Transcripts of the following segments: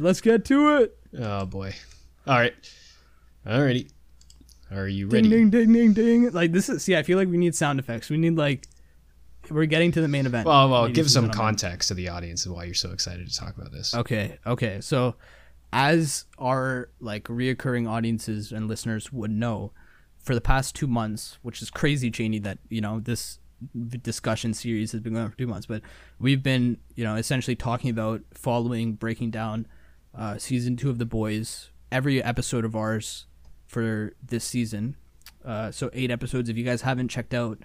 right, let's get to it. Oh boy. All right. Alrighty. Are you ready? Ding ding ding ding ding. Like this is see, I feel like we need sound effects. We need like we're getting to the main event. Well, well, give some context to the audience of why you're so excited to talk about this. Okay, okay. So, as our like reoccurring audiences and listeners would know, for the past two months, which is crazy, Cheney, that you know this discussion series has been going on for two months, but we've been you know essentially talking about following, breaking down uh, season two of The Boys, every episode of ours for this season. Uh, so eight episodes. If you guys haven't checked out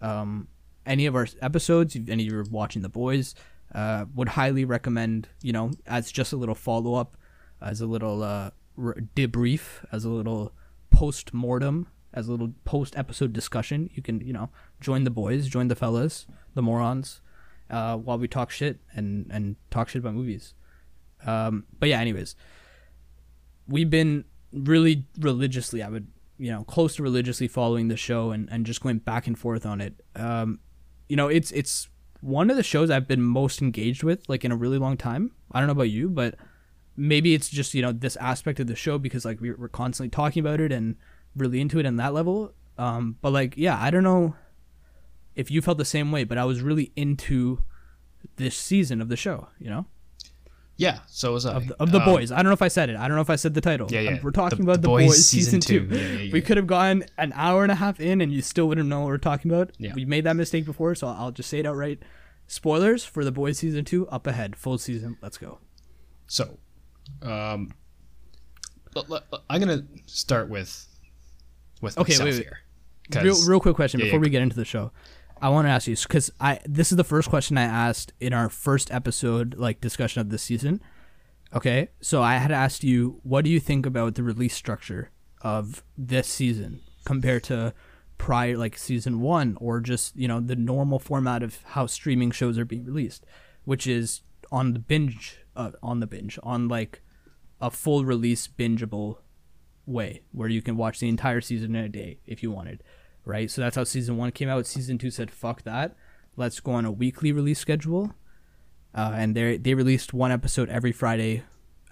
um, any of our episodes, if any of you are watching The Boys, uh, would highly recommend, you know, as just a little follow up, as a little uh, r- debrief, as a little post mortem, as a little post episode discussion. You can, you know, join the boys, join the fellas, the morons, uh, while we talk shit and, and talk shit about movies. Um, but yeah, anyways, we've been really religiously, I would, you know, close to religiously following the show and, and just going back and forth on it. Um, you know, it's it's one of the shows I've been most engaged with, like in a really long time. I don't know about you, but maybe it's just you know this aspect of the show because like we're, we're constantly talking about it and really into it on that level. Um, but like, yeah, I don't know if you felt the same way, but I was really into this season of the show. You know, Yeah, so was I. of the, of the Um, boys. I don't know if I said it. I don't know if I said the title. Yeah, yeah. We're talking The- about The the, Boys boys, season two. two. Yeah, yeah, yeah. We could have gone an hour and a half in, and you still wouldn't know what we're talking about. Yeah. We made that mistake before, so I'll just say it outright. Spoilers for the boys season two up ahead, full season. Let's go. So, um, I'm gonna start with with Okay, myself wait, wait. here. Real, real quick question before we get into the show. I want to ask you because I this is the first question I asked in our first episode, like discussion of this season. Okay, so I had asked you, what do you think about the release structure of this season compared to prior, like season one, or just you know the normal format of how streaming shows are being released, which is on the binge, uh, on the binge, on like a full release bingeable way where you can watch the entire season in a day if you wanted, right? So that's how season one came out. Season two said, "Fuck that, let's go on a weekly release schedule," uh, and they they released one episode every Friday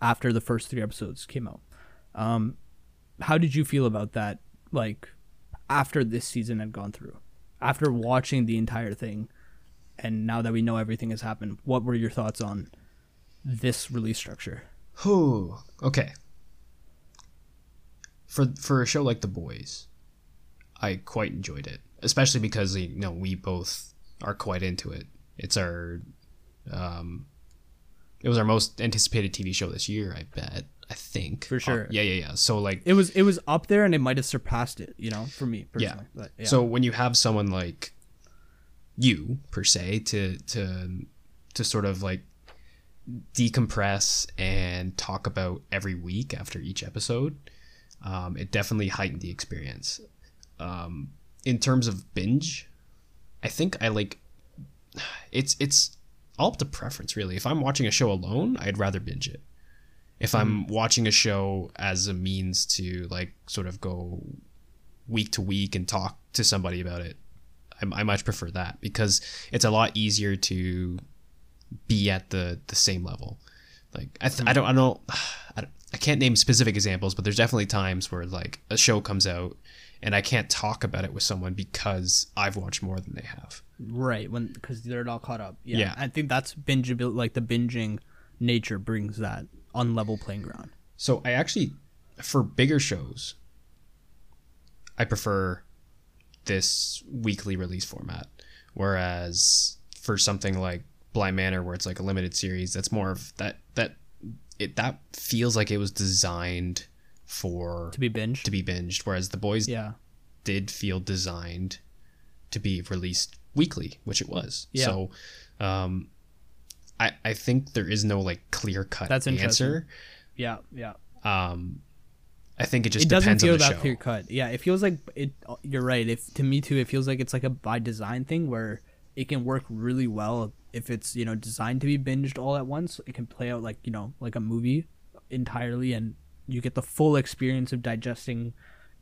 after the first three episodes came out. Um, how did you feel about that? Like after this season had gone through, after watching the entire thing, and now that we know everything has happened, what were your thoughts on this release structure? Whew. Okay. For for a show like The Boys, I quite enjoyed it, especially because you know we both are quite into it. It's our, um, it was our most anticipated TV show this year. I bet. I think For sure. Uh, yeah, yeah, yeah. So like, It was it was up there, and it might have surpassed it. You know, for me personally. But, yeah. So when you have someone like you per se to to to sort of like decompress and talk about every week after each episode, um, it definitely heightened the experience. Um, in terms of binge, I think I like it's it's all up to preference really. If I'm watching a show alone, I'd rather binge it. If I'm watching a show as a means to like sort of go week to week and talk to somebody about it, I, I much prefer that because it's a lot easier to be at the the same level. Like I, th- I don't I don't I don't I can't name specific examples, but there's definitely times where like a show comes out and I can't talk about it with someone because I've watched more than they have. right when because they're not caught up. Yeah. Yeah. I think that's bingeability. Like the binging nature brings that unlevel playing ground. So I actually, for bigger shows, I prefer this weekly release format. Whereas for something like Bly Manor, where it's like a limited series, that's more of that that it that feels like it was designed for To be binged. to be binged. Whereas the boys yeah. did feel designed to be released weekly, which it was. Yeah. So, um, I I think there is no like clear cut answer. Yeah. Yeah. Um, I think it just it doesn't feel that show. clear cut. Yeah, it feels like it. You're right. If to me too, it feels like it's like a by design thing where it can work really well if it's you know designed to be binged all at once. It can play out like you know like a movie entirely, and you get the full experience of digesting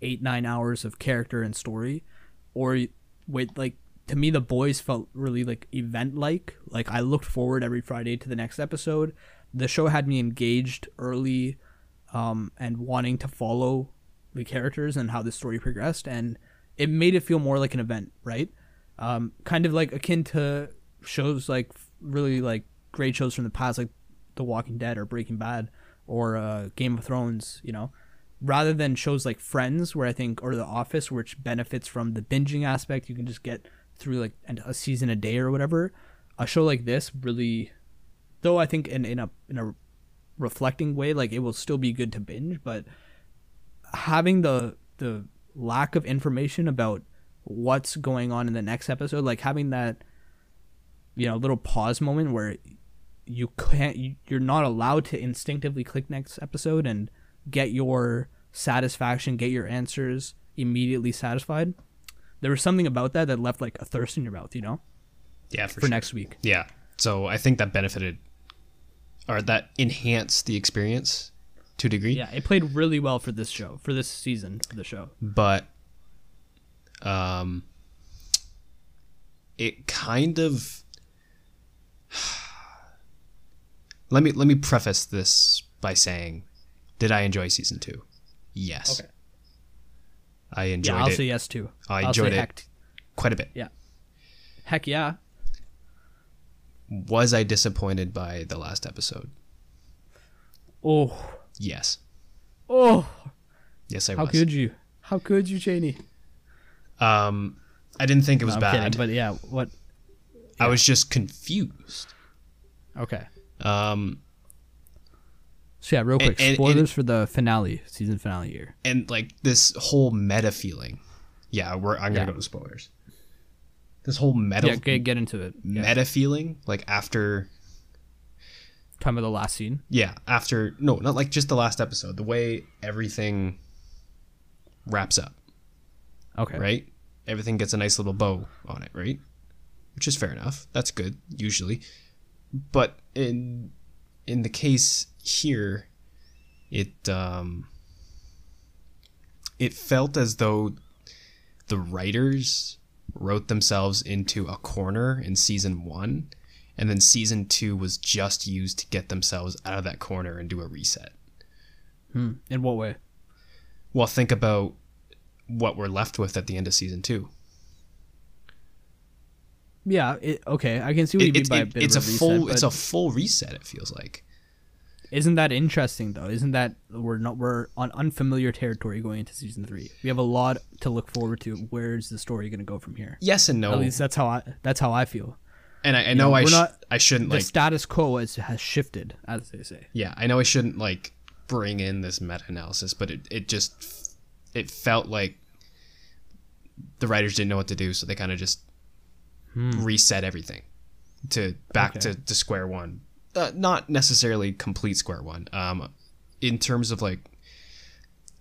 eight nine hours of character and story. Or with like to me, the boys felt really like event like. Like I looked forward every Friday to the next episode. the show had me engaged early um, and wanting to follow the characters and how the story progressed and it made it feel more like an event right um, kind of like akin to shows like really like great shows from the past like the walking dead or breaking bad or uh, game of thrones you know rather than shows like friends where i think or the office which benefits from the binging aspect you can just get through like a season a day or whatever. A show like this really though i think in, in a in a reflecting way like it will still be good to binge but having the the lack of information about what's going on in the next episode like having that you know little pause moment where you can't you, you're not allowed to instinctively click next episode and get your satisfaction get your answers immediately satisfied there was something about that that left like a thirst in your mouth you know Yeah, for, for sure. next week Yeah. So I think that benefited or that enhanced the experience to a degree. yeah it played really well for this show for this season for the show But um it kind of let me let me preface this by saying did I enjoy season 2? Yes. Okay. I enjoyed yeah i'll it say yes too I I'll enjoyed it. heck, quite a bit. yeah heck yeah Was I disappointed by the last episode? oh Yes. oh Yes, I how was. How could you how could you cheney Um I didn't think it was I'm bad. kidding, but yeah what I was just confused. okay Um So yeah, real quick, and- and- spoilers for the finale, season finale year, and like this whole meta feeling. Yeah, we're I'm gonna Yeah. go to spoilers. This whole meta Yeah, get, get into it. Yeah. meta feeling, like after time of the last scene. yeah, after no, not like just the last episode, the way everything wraps up, Okay. right? Everything gets a nice little bow on it, right? Which is fair enough. That's good, usually. But in in the case here, it um it felt as though the writers wrote themselves into a corner in season one, and then season two was just used to get themselves out of that corner and do a reset. Hmm. In what way? Well, think about what we're left with at the end of season two. Yeah. It, okay. I can see what you mean it- by a it- bit it's of a a, reset, full it's a full reset. It feels like. Isn't that interesting though? Isn't that we're not we're on unfamiliar territory going into season three? We have a lot to look forward to. Where's the story going to go from here? Yes and no, At least that's how I that's how I feel. and I, I know know, I sh- not- I shouldn't like The like status quo has, has shifted, as they say. yeah I know I shouldn't like bring in this meta analysis, but it it just it felt like the writers didn't know what to do, so they kind of just reset everything to back Okay. to, to square one. Uh, not necessarily complete square one. Um, in terms of like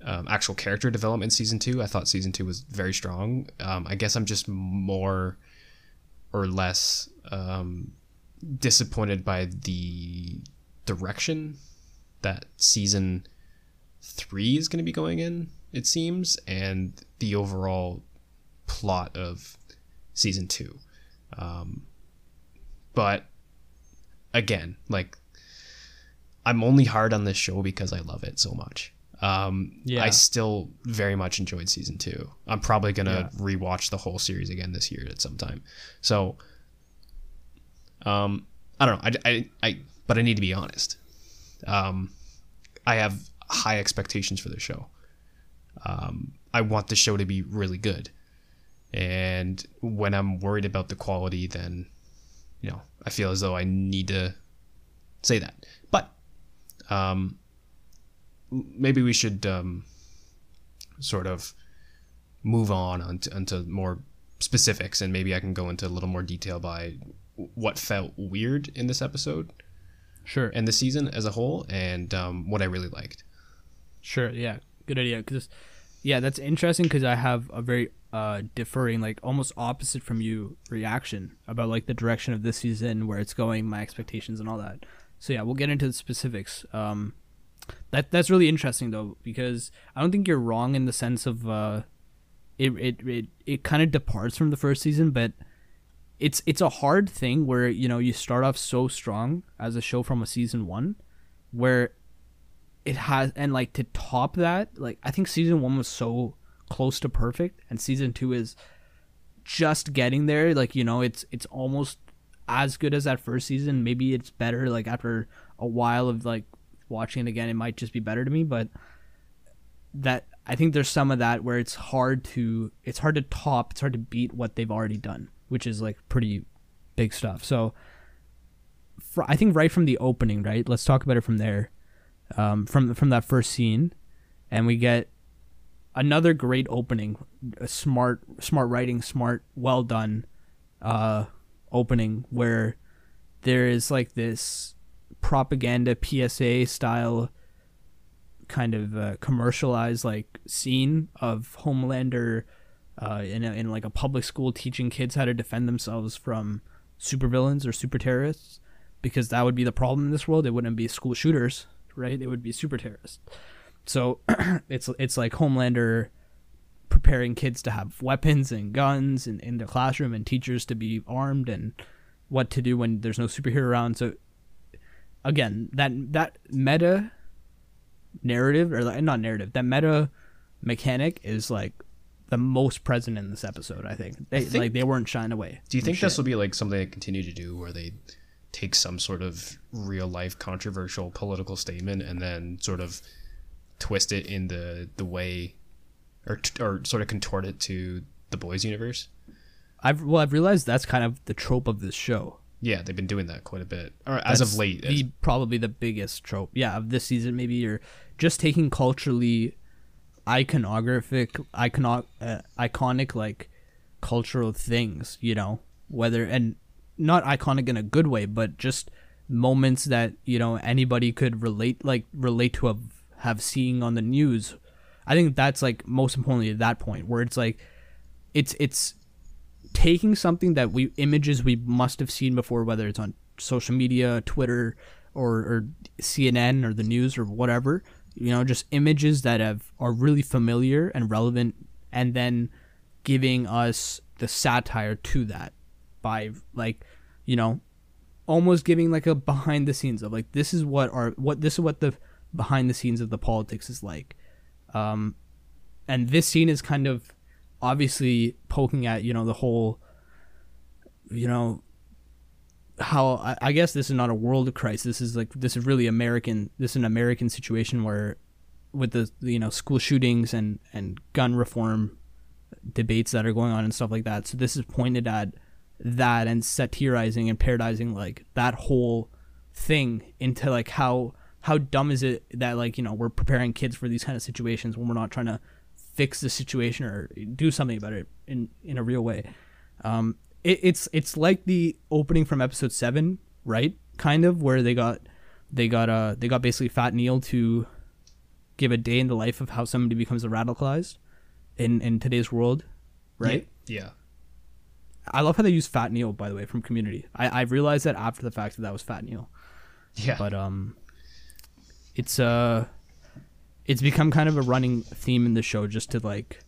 um, actual character development, season two, I thought season two was very strong. Um, I guess I'm just more or less um, disappointed by the direction that season three is going to be going in. It seems, and the overall plot of season two. Um, but again, like I'm only hard on this show because I love it so much. Um, Yeah. I still very much enjoyed season two. I'm probably gonna rewatch the whole series again this year at some time. So, um, I don't know. I, I, I but I need to be honest. Um, I have high expectations for the show. Um, I want the show to be really good. And when I'm worried about the quality, then, you know, I feel as though I need to say that. But um, maybe we should um, sort of move on onto, onto more specifics, and maybe I can go into a little more detail by what felt weird in this episode Sure. and the season as a whole, and um, what I really liked. Sure. Yeah. Good idea. Because, yeah, that's interesting. Because I have a very uh, differing, like almost opposite from you reaction about like the direction of this season, where it's going, my expectations, and all that. So yeah, we'll get into the specifics. Um, that that's really interesting though, because I don't think you're wrong in the sense of uh, it it it, it kind of departs from the first season, but it's it's a hard thing where you know you start off so strong as a show from a season one, where it has and like to top that, like I think season one was so close to perfect, and season two is just getting there. Like you know, it's it's almost as good as that first season. Maybe it's better. Like after a while of like watching it again, it might just be better to me. But that I think there's some of that where it's hard to it's hard to top, it's hard to beat what they've already done, which is like pretty big stuff. So for, I think right from the opening, right? Let's talk about it from there. Um, from from that first scene, and we get another great opening, smart smart writing, smart, well done uh, opening where there is like this propaganda PSA style kind of uh, commercialized like scene of Homelander uh, in a, in like a public school teaching kids how to defend themselves from supervillains or super terrorists because that would be the problem in this world. It wouldn't be school shooters, right? It would be super terrorists. So it's it's like Homelander preparing kids to have weapons and guns in, in the classroom and teachers to be armed and what to do when there's no superhero around. So again, that that meta narrative or like, not narrative, that meta mechanic is like the most present in this episode. I think they think- like they weren't shying away. Do you think this will be like something they continue to do where they take some sort of real life controversial political statement and then sort of twist it in the the way or or sort of contort it to the boys universe? I've well, I've realized that's kind of the trope of this show. Yeah, they've been doing that quite a bit. Or as of late. the as- probably the biggest trope, yeah, of this season. Maybe you're just taking culturally iconographic, icono, uh, iconic like cultural things, you know, whether and not iconic in a good way, but just moments that you know anybody could relate, like relate to have have seen on the news. I think that's like most importantly at that point where it's like it's it's taking something that we images we must have seen before, whether it's on social media, Twitter, or, or CNN or the news or whatever, you know, just images that have are really familiar and relevant, and then giving us the satire to that by like, you know, almost giving like a behind the scenes of like this is what our what this is what the behind the scenes of the politics is like, um, and this scene is kind of obviously poking at you know the whole you know how I, I guess this is not a world crisis. This is like this is really american this is an american situation where with the you know school shootings and and gun reform debates that are going on and stuff like that. So this is pointed at that and satirizing and parodizing like that whole thing into like how how dumb is it that like you know we're preparing kids for these kind of situations when we're not trying to fix the situation or do something about it in in a real way. Um, it, it's it's like the opening from episode seven, right? Kind of where they got they got uh they got basically Fat Neil to give a day in the life of how somebody becomes a radicalized in in today's world, right? Yeah. I love how they use Fat Neil by the way from Community. I I realized that after the fact that that was Fat Neil, Yeah. but um, it's uh it's become kind of a running theme in the show just to like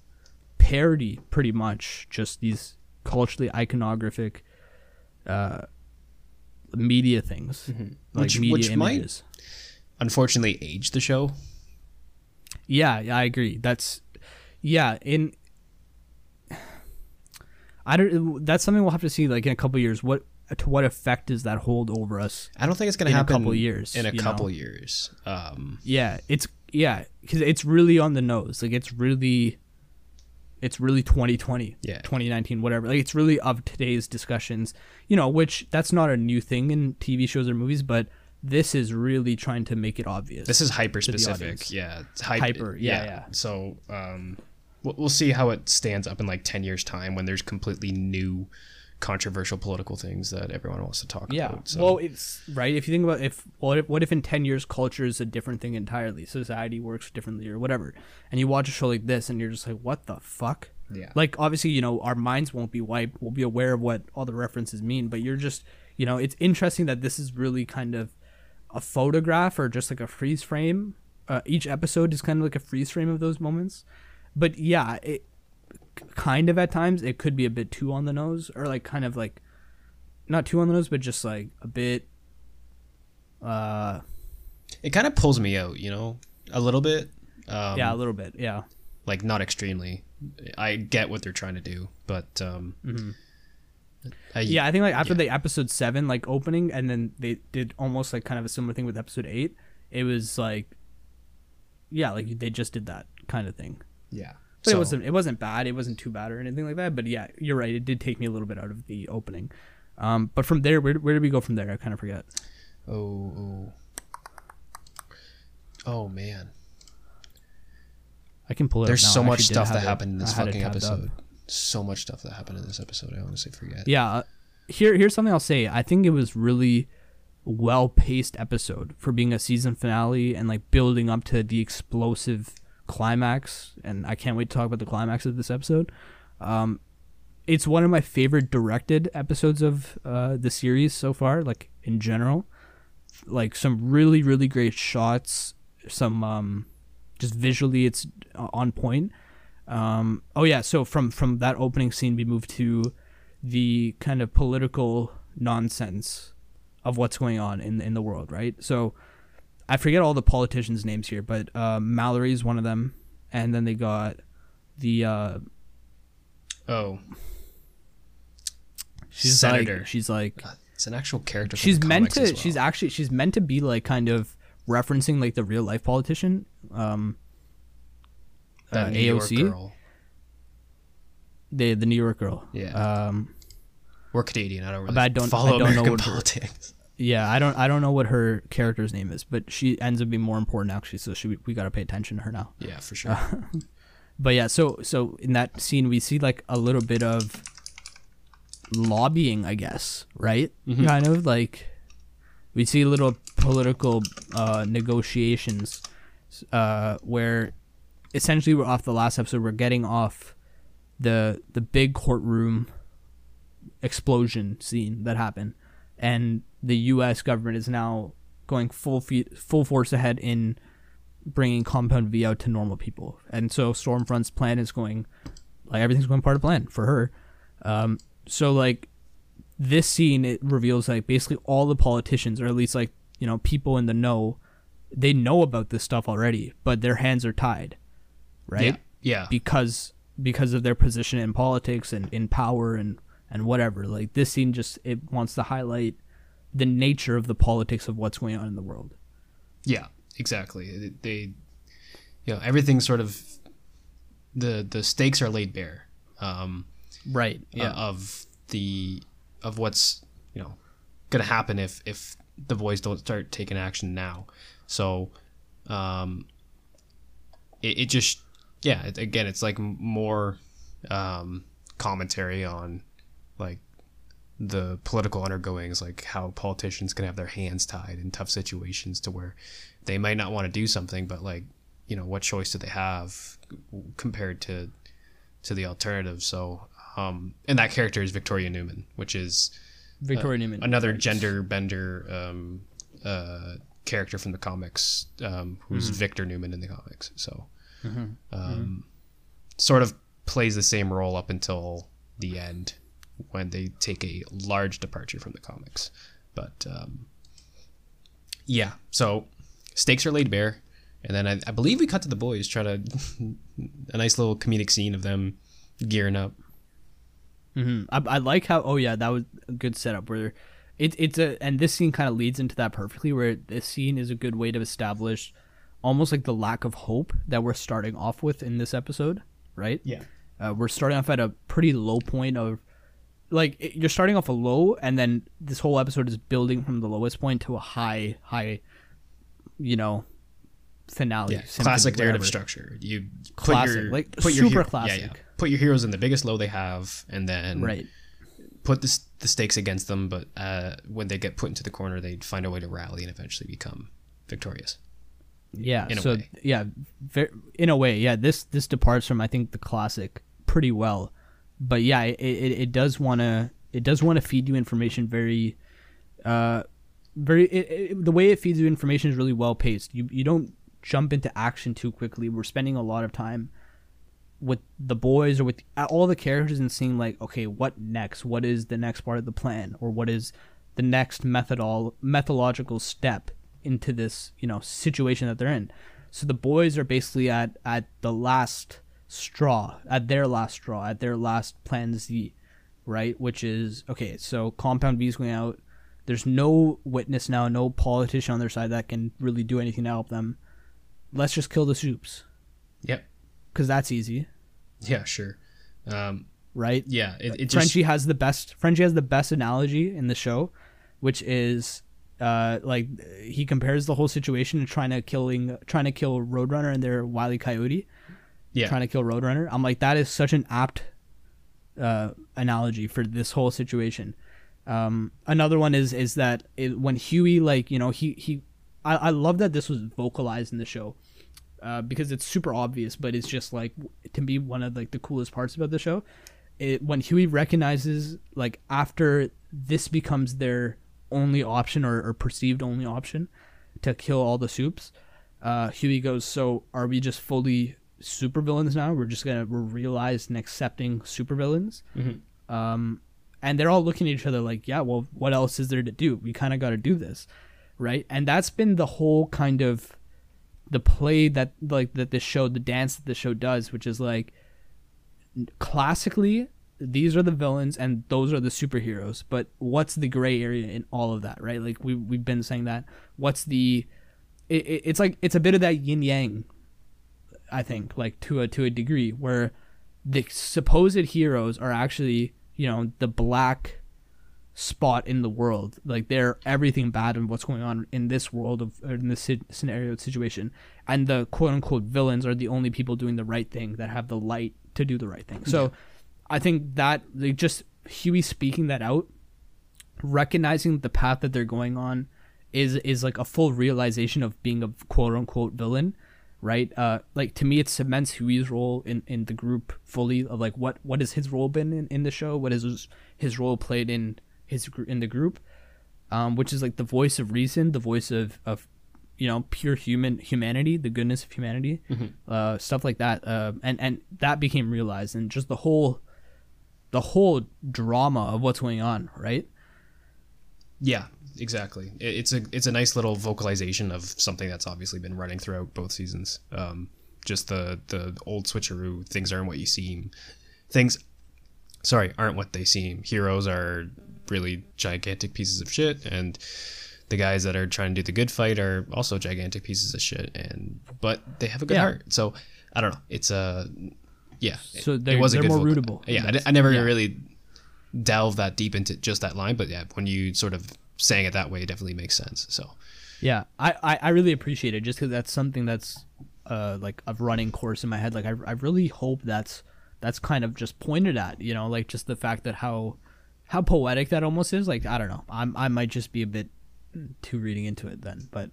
parody pretty much just these culturally iconographic uh media things Mm-hmm. Which- media which might- Unfortunately, age the show. yeah yeah i agree that's yeah in i don't that's something we'll have to see like in a couple years what to what effect does that hold over us I don't think it's going to In a couple years, In a couple know? years. Um, Yeah, it's yeah, because it's really on the nose. Like it's really, it's really 2020, Yeah. 2019, whatever. Like it's really of today's discussions. You know, which that's not a new thing in TV shows or movies, but this is really trying to make it obvious. This is hyper specific. Yeah, it's hype- Hyper, yeah, yeah. So um, we'll, we'll see how it stands up in like ten years' time when there's completely new, controversial political things that everyone wants to talk yeah. about. So. Well, it's right. If you think about if what if what if in 10 years culture is a different thing entirely, society works differently or whatever, and you watch a show like this and you're just like, what the fuck? yeah, like obviously you know our minds won't be wiped we'll be aware of what all the references mean but you're just you know it's interesting that this is really kind of a photograph or just like a freeze frame uh, each episode is kind of like a freeze frame of those moments but yeah it kind of at times it could be a bit too on the nose or like kind of like not too on the nose, but just like a bit. Uh, It kind of pulls me out, you know, a little bit. Um, yeah, a little bit. Yeah. like not extremely. I get what they're trying to do, but um, I, Yeah, I think like after Yeah. the episode seven like opening, and then they did almost like kind of a similar thing with episode eight. It was like, yeah, like they just did that kind of thing. yeah. But So- it wasn't it wasn't bad. It wasn't too bad or anything like that. But yeah, you're right. It did take me a little bit out of the opening. Um, but from there, where, where did we go from there? I kind of forget. Oh, oh, oh man. I can pull it. There's so I much stuff that it- happened in this I had it fucking tabbed up. episode. So much stuff that happened in this episode. I honestly forget. Yeah. uh, Here, here's something I'll say. I think it was really well paced episode for being a season finale and like building up to the explosive climax. And I can't wait to talk about the climax of this episode. Um, it's one of my favorite directed episodes of uh, the series so far, like in general. Like some really, really great shots. Some um, just visually, it's uh, on point. Um, oh yeah, so from from that opening scene, we move to the kind of political nonsense of what's going on in in the world, right? So I forget all the politicians' names here, but uh, Mallory is one of them, and then they got the uh, Oh, she's Senator. like she's like Uh, it's an actual character. she's meant to well. she's actually she's meant to be like kind of referencing like the real life politician um that uh, New York AOC? girl. the the New York girl Yeah. um We're Canadian. I don't really But I don't- follow I don't know American what politics. Yeah I don't I don't know what her character's name is but she ends up being more important actually so she we got to pay attention to her now. Yeah, for sure. but yeah so so in that scene we see like a little bit of lobbying i guess right? Kind of like we see a little political uh negotiations uh where essentially we're off the last episode we're getting off the the big courtroom explosion scene that happened and the US government is now going full fe- full force ahead in bringing compound V out to normal people. And so Stormfront's plan is going like everything's going part of plan for her. Um, so like this scene it reveals like basically all the politicians or at least like you know people in the know they know about this stuff already, but their hands are tied, right? Yeah. Yeah. Because because of their position in politics and in power and and whatever. Like this scene just it wants to highlight the nature of the politics of what's going on in the world. Yeah, exactly. They, you know, everything sort of the the stakes are laid bare. Um, Right. uh, of the of what's you know gonna happen if if the boys don't start taking action now. So, um, it, it just yeah. It, again, it's like more um, commentary on like the political undergoings, like how politicians can have their hands tied in tough situations to where they might not want to do something, but like you know what choice do they have compared to to the alternative? So, um, and that character is Victoria Neuman, which is Victoria Neuman. another gender bender um, uh, character from the comics, um, who's Victor Neuman in the comics. So, um, sort of plays the same role up until the end when they take a large departure from the comics. But um, yeah, so stakes are laid bare, and then I, I believe we cut to the boys try to a nice little comedic scene of them gearing up. hmm I, I like how. Oh yeah, that was a good setup. Where it, it's a and this scene kind of leads into that perfectly. Where this scene is a good way to establish almost like the lack of hope that we're starting off with in this episode, right? Yeah. Uh, we're starting off at a pretty low point of like it- you're starting off a low, and then this whole episode is building from the lowest point to a high, high, you know, finale. Yeah, classic narrative structure. You put Classic, your like, put super hero- classic. Yeah, yeah. Put your heroes in the biggest low they have, and then Right. put the, the stakes against them. But uh, when they get put into the corner, they find a way to rally and eventually become victorious. Yeah. in a so way. yeah, ver- in a way, yeah. This this departs from I think the classic pretty well, but yeah, it it, it does want to it does want to feed you information very, uh, very it, it, the way it feeds you information is really well paced. You you don't jump into action too quickly. We're spending a lot of time with the boys or with all the characters and seeing like okay what next what is the next part of the plan or what is the next methodol methodological step into this you know situation that they're in so the boys are basically at at the last straw at their last straw at their last plan z right which is okay so compound v is going out there's no witness now no politician on their side that can really do anything to help them let's just kill the soups Yep. because that's easy Yeah, sure. Um, right yeah, it, it just Frenchie has the best. Frenchie has the best analogy in the show, which is uh like he compares the whole situation to trying to killing trying to kill Roadrunner and their Wily Coyote, yeah, trying to kill Roadrunner. I'm like that is such an apt uh analogy for this whole situation. Um, another one is is that it, when Hughie like you know he he I, I love that this was vocalized in the show uh, because it's super obvious, but it's just like to be one of like the coolest parts about the show. It when Hughie recognizes like after this becomes their only option or, or perceived only option to kill all the soups, uh, Hughie goes, "So are we just fully supervillains now? We're just gonna we're realized and accepting supervillains." Mhm. Um, and they're all looking at each other like, "Yeah, well, what else is there to do? We kind of got to do this." Right, and that's been the whole kind of the play that like that this show the dance that the show does which is like classically these are the villains and those are the superheroes but what's the gray area in all of that right like we, we've been saying that what's the it, it, it's like it's a bit of that yin yang i think like to a to a degree where the supposed heroes are actually you know the black spot in the world. Like they're everything bad and what's going on in this world of or in this scenario situation, and the quote unquote villains are the only people doing the right thing that have the light to do the right thing. So, I think that like just Hughie speaking that out, recognizing the path that they're going on, is is like a full realization of being a quote unquote villain. Right, uh, like to me, it cements Hughie's role in, in the group fully. Of like, what what has his role been in, in the show? What is his, role played in his in the group, um, which is like the voice of reason, the voice of of you know pure human humanity, the goodness of humanity, uh, stuff like that. Uh, and and that became realized, and just the whole the whole drama of what's going on, right? Yeah, exactly. It, it's a it's a nice little vocalization of something that's obviously been running throughout both seasons. Um, just the the old switcheroo. Things aren't what you seem. Things, sorry, aren't what they seem. Heroes are really gigantic pieces of shit, and the guys that are trying to do the good fight are also gigantic pieces of shit. And but they have a good Yeah. heart. So I don't know. It's a yeah. So they're- it was a they're more vocal- rootable. Yeah, I, I never yeah. really delve that deep into just that line, but yeah, when you sort of saying it that way, definitely makes sense. So Yeah, I, I, I really appreciate it just because that's something that's uh like a running course in my head. Like I, I really hope that's that's kind of just pointed at you know like just the fact that how how poetic that almost is. Like I don't know, I'm I might just be a bit too reading into it then, but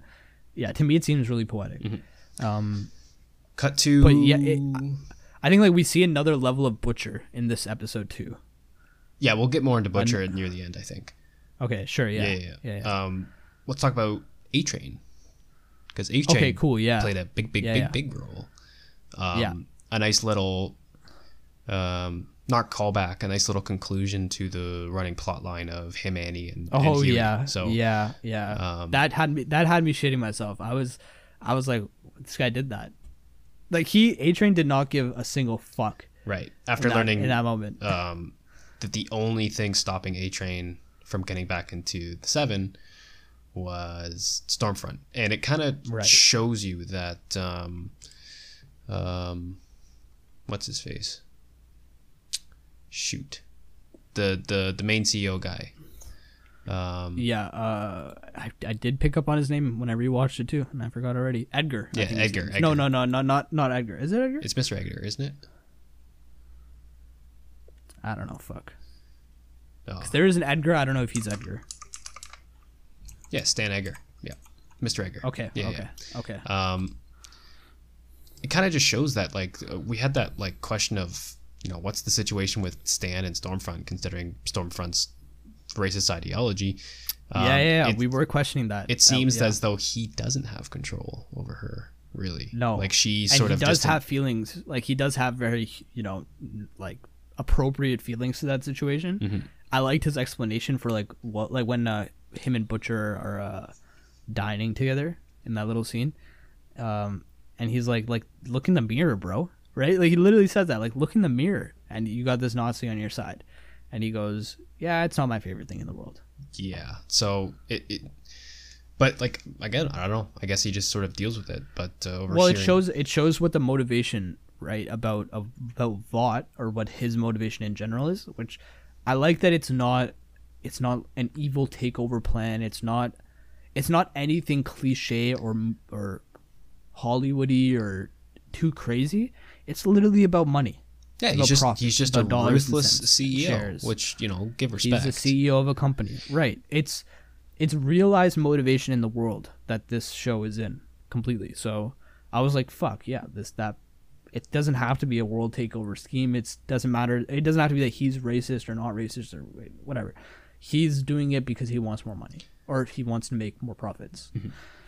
yeah, to me it seems really poetic. Um, cut to But yeah, it- I think like we see another level of Butcher in this episode too. yeah, we'll get more into Butcher near the end, I think. Okay, sure, yeah, Yeah, yeah. yeah, yeah. Um, let's talk about A Train because A Train Okay, cool, yeah. played a big, big, big, big role. Um, Yeah. a nice little, um, not callback, a nice little conclusion to the running plot line of him, Annie, and and Oh Hughie. yeah, So yeah, yeah. um, that had me that had me shitting myself. I was, I was like, this guy did that. Like he A Train did not give a single fuck right after in that, learning in that moment. um, that the only thing stopping A Train from getting back into the seven was Stormfront, and it kind of Right. shows you that um, um, what's his face? Shoot, the the the main CEO guy. Um, yeah, uh, I, I did pick up on his name when I rewatched it too, and I forgot already. Edgar. Yeah, his Edgar. No, no, no, no, not not Edgar. Is it Edgar? it's Mr. Edgar, isn't it? I don't know. Fuck. Oh, If there is an Edgar, I don't know if he's Edgar. yeah, Stan Edgar. Yeah, Mr. Edgar. Okay. Yeah, okay. yeah. Okay. um, it kind of just shows that like uh, we had that like question of you know what's the situation with Stan and Stormfront considering Stormfront's racist ideology. Um, yeah, yeah, yeah. It, we were questioning that. it That- seems yeah. as though he doesn't have control over her, really. No. like she and sort he of does have feelings. Like he does have very, you know, like appropriate feelings to that situation. Mhm. I liked his explanation for like what, like when uh, him and Butcher are uh, dining together in that little scene, um, and he's like, like look in the mirror, bro. Right? Like he literally says that, like look in the mirror, and you got this Nazi on your side, and he goes, yeah, it's not my favorite thing in the world. yeah. So it, it, but like again, I don't know. I guess he just sort of deals with it. But uh, well it shows it shows what the motivation right about about vought or what his motivation in general is which i like that it's not it's not an evil takeover plan it's not it's not anything cliche or or hollywoody or too crazy it's literally about money Yeah, he's just profit, he's just a ruthless CEO, shares. which you know, give respect. He's the CEO of a company. Right. It's it's realized motivation in the world that this show is in completely. So I was like, fuck, yeah, this that it doesn't have to be a world takeover scheme. It doesn't matter. It doesn't have to be that he's racist or not racist or whatever. He's doing it because he wants more money or he wants to make more profits.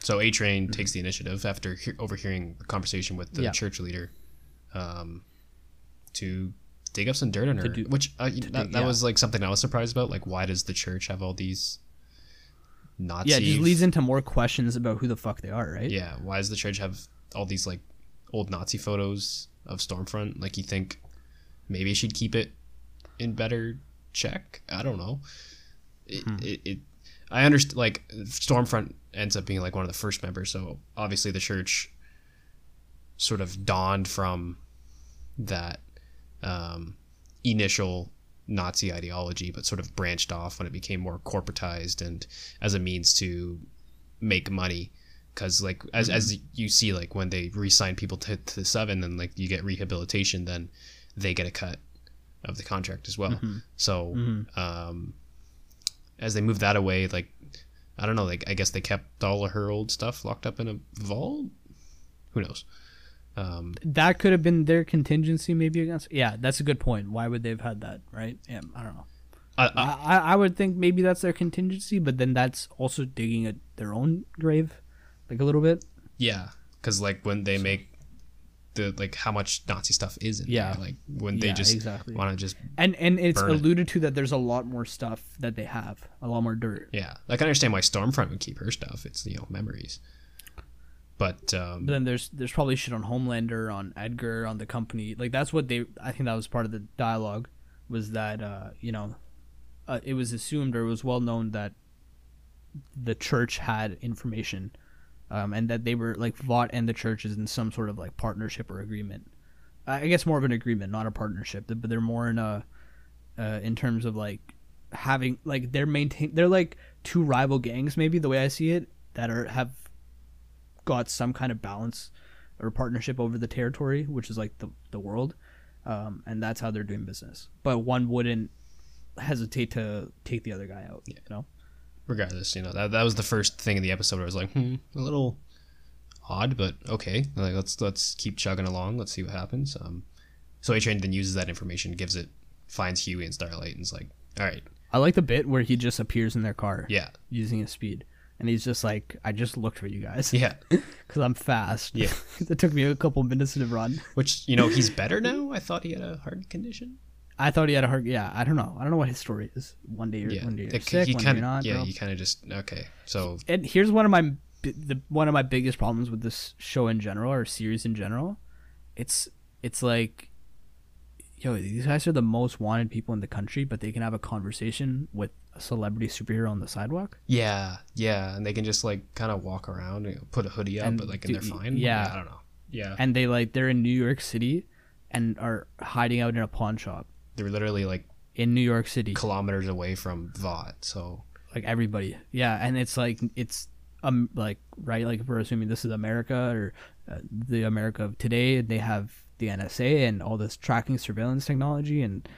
So A Train takes the initiative after he- overhearing the conversation with the Yeah. church leader, um, to dig up some dirt on her. do- which uh, that, dig- that yeah. was like something I was surprised about. Like, why does the church have all these Nazi? Yeah, it just leads into more questions about who the fuck they are, right? Yeah, why does the church have all these like old Nazi photos of Stormfront? Like, you think maybe she'd keep it in better check? I don't know. It, Hmm. it, it I understand. Like, Stormfront ends up being like one of the first members, so obviously the church sort of dawned from that um, initial Nazi ideology, but sort of branched off when it became more corporatized and as a means to make money. Because like as, as you see, like when they re-sign people to, to the seven, and like you get rehabilitation, then they get a cut of the contract as well. So um, as they move that away, like I don't know, like I guess they kept all of her old stuff locked up in a vault. Who knows? Um, That could have been their contingency, maybe against. Yeah, that's a good point. Why would they have had that, right? Yeah, I don't know. I, I, I, I- I would think maybe that's their contingency, but then that's also digging at their own grave, like a little bit. Yeah, because like when they make the like how much Nazi stuff is in Yeah. there, like when they Yeah, just exactly. want to just And and it's Burn it. alluded to that there's a lot more stuff that they have, a lot more dirt. yeah, like I understand why Stormfront would keep her stuff. It's you know memories, but um, But then there's there's probably shit on Homelander, on Edgar, on the company. Like that's what they. I think that was part of the dialogue, was that uh, you know, uh, it was assumed or it was well known that the church had information, um, and that they were like Vought and the church is in some sort of like partnership or agreement. I I guess more of an agreement, not a partnership. But they're more in a, uh, in terms of like having like they're maintain they're like two rival gangs maybe the way I see it that are have got some kind of balance or partnership over the territory, which is like the the world, um, and that's how they're doing business. But one wouldn't hesitate to take the other guy out. You know, regardless, you know that that was the first thing in the episode. Where I was like, hmm, a little odd, but okay. Like let's let's keep chugging along. Let's see what happens. Um, so A Train then uses that information, gives it, finds Hughie and Starlight, and is like, all right, I like the bit where he just appears in their car, yeah, using his speed, and he's just like, "I just looked for you guys, yeah. because I'm fast." Yeah. it took me a couple minutes to run. Which you know he's better now. I thought he had a heart condition. I thought he had a heart. Yeah, I don't know. I don't know what his story is. One day you're, Yeah, one day you're It- sick, he one day you're not. yeah, bro. you kind of just okay. So and here's one of my the one of my biggest problems with this show in general or series in general it's it's like yo these guys are the most wanted people in the country but they can have a conversation with a celebrity superhero on the sidewalk yeah, yeah, and they can just like kind of walk around, and put a hoodie up, And but like do- and they're fine. yeah. I don't know. Yeah, and they like they're in new york city and are hiding out in a pawn shop they're literally like in new york city. kilometers away from Vought. So. Like everybody. Yeah and it's like it's um like right like we're assuming this is america or uh, the america of today they have the nsa and all this tracking surveillance technology and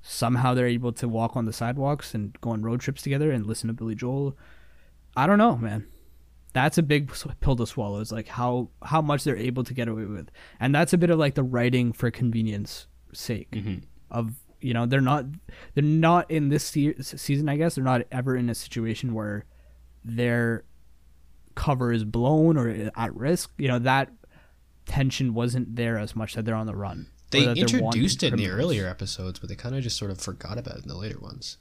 somehow they're able to walk on the sidewalks and go on road trips together and listen to billy joel. I don't know man. That's a big pill to swallow It's like how how much they're able to get away with. And that's a bit of like the writing for convenience sake Mhm. of you know they're not they're not in this se- season i guess they're not ever in a situation where their cover is blown or at risk you know that tension wasn't there as much that they're on the run. They that they're wanted introduced it in the earlier episodes, but they kind of just sort of forgot about it in the later ones.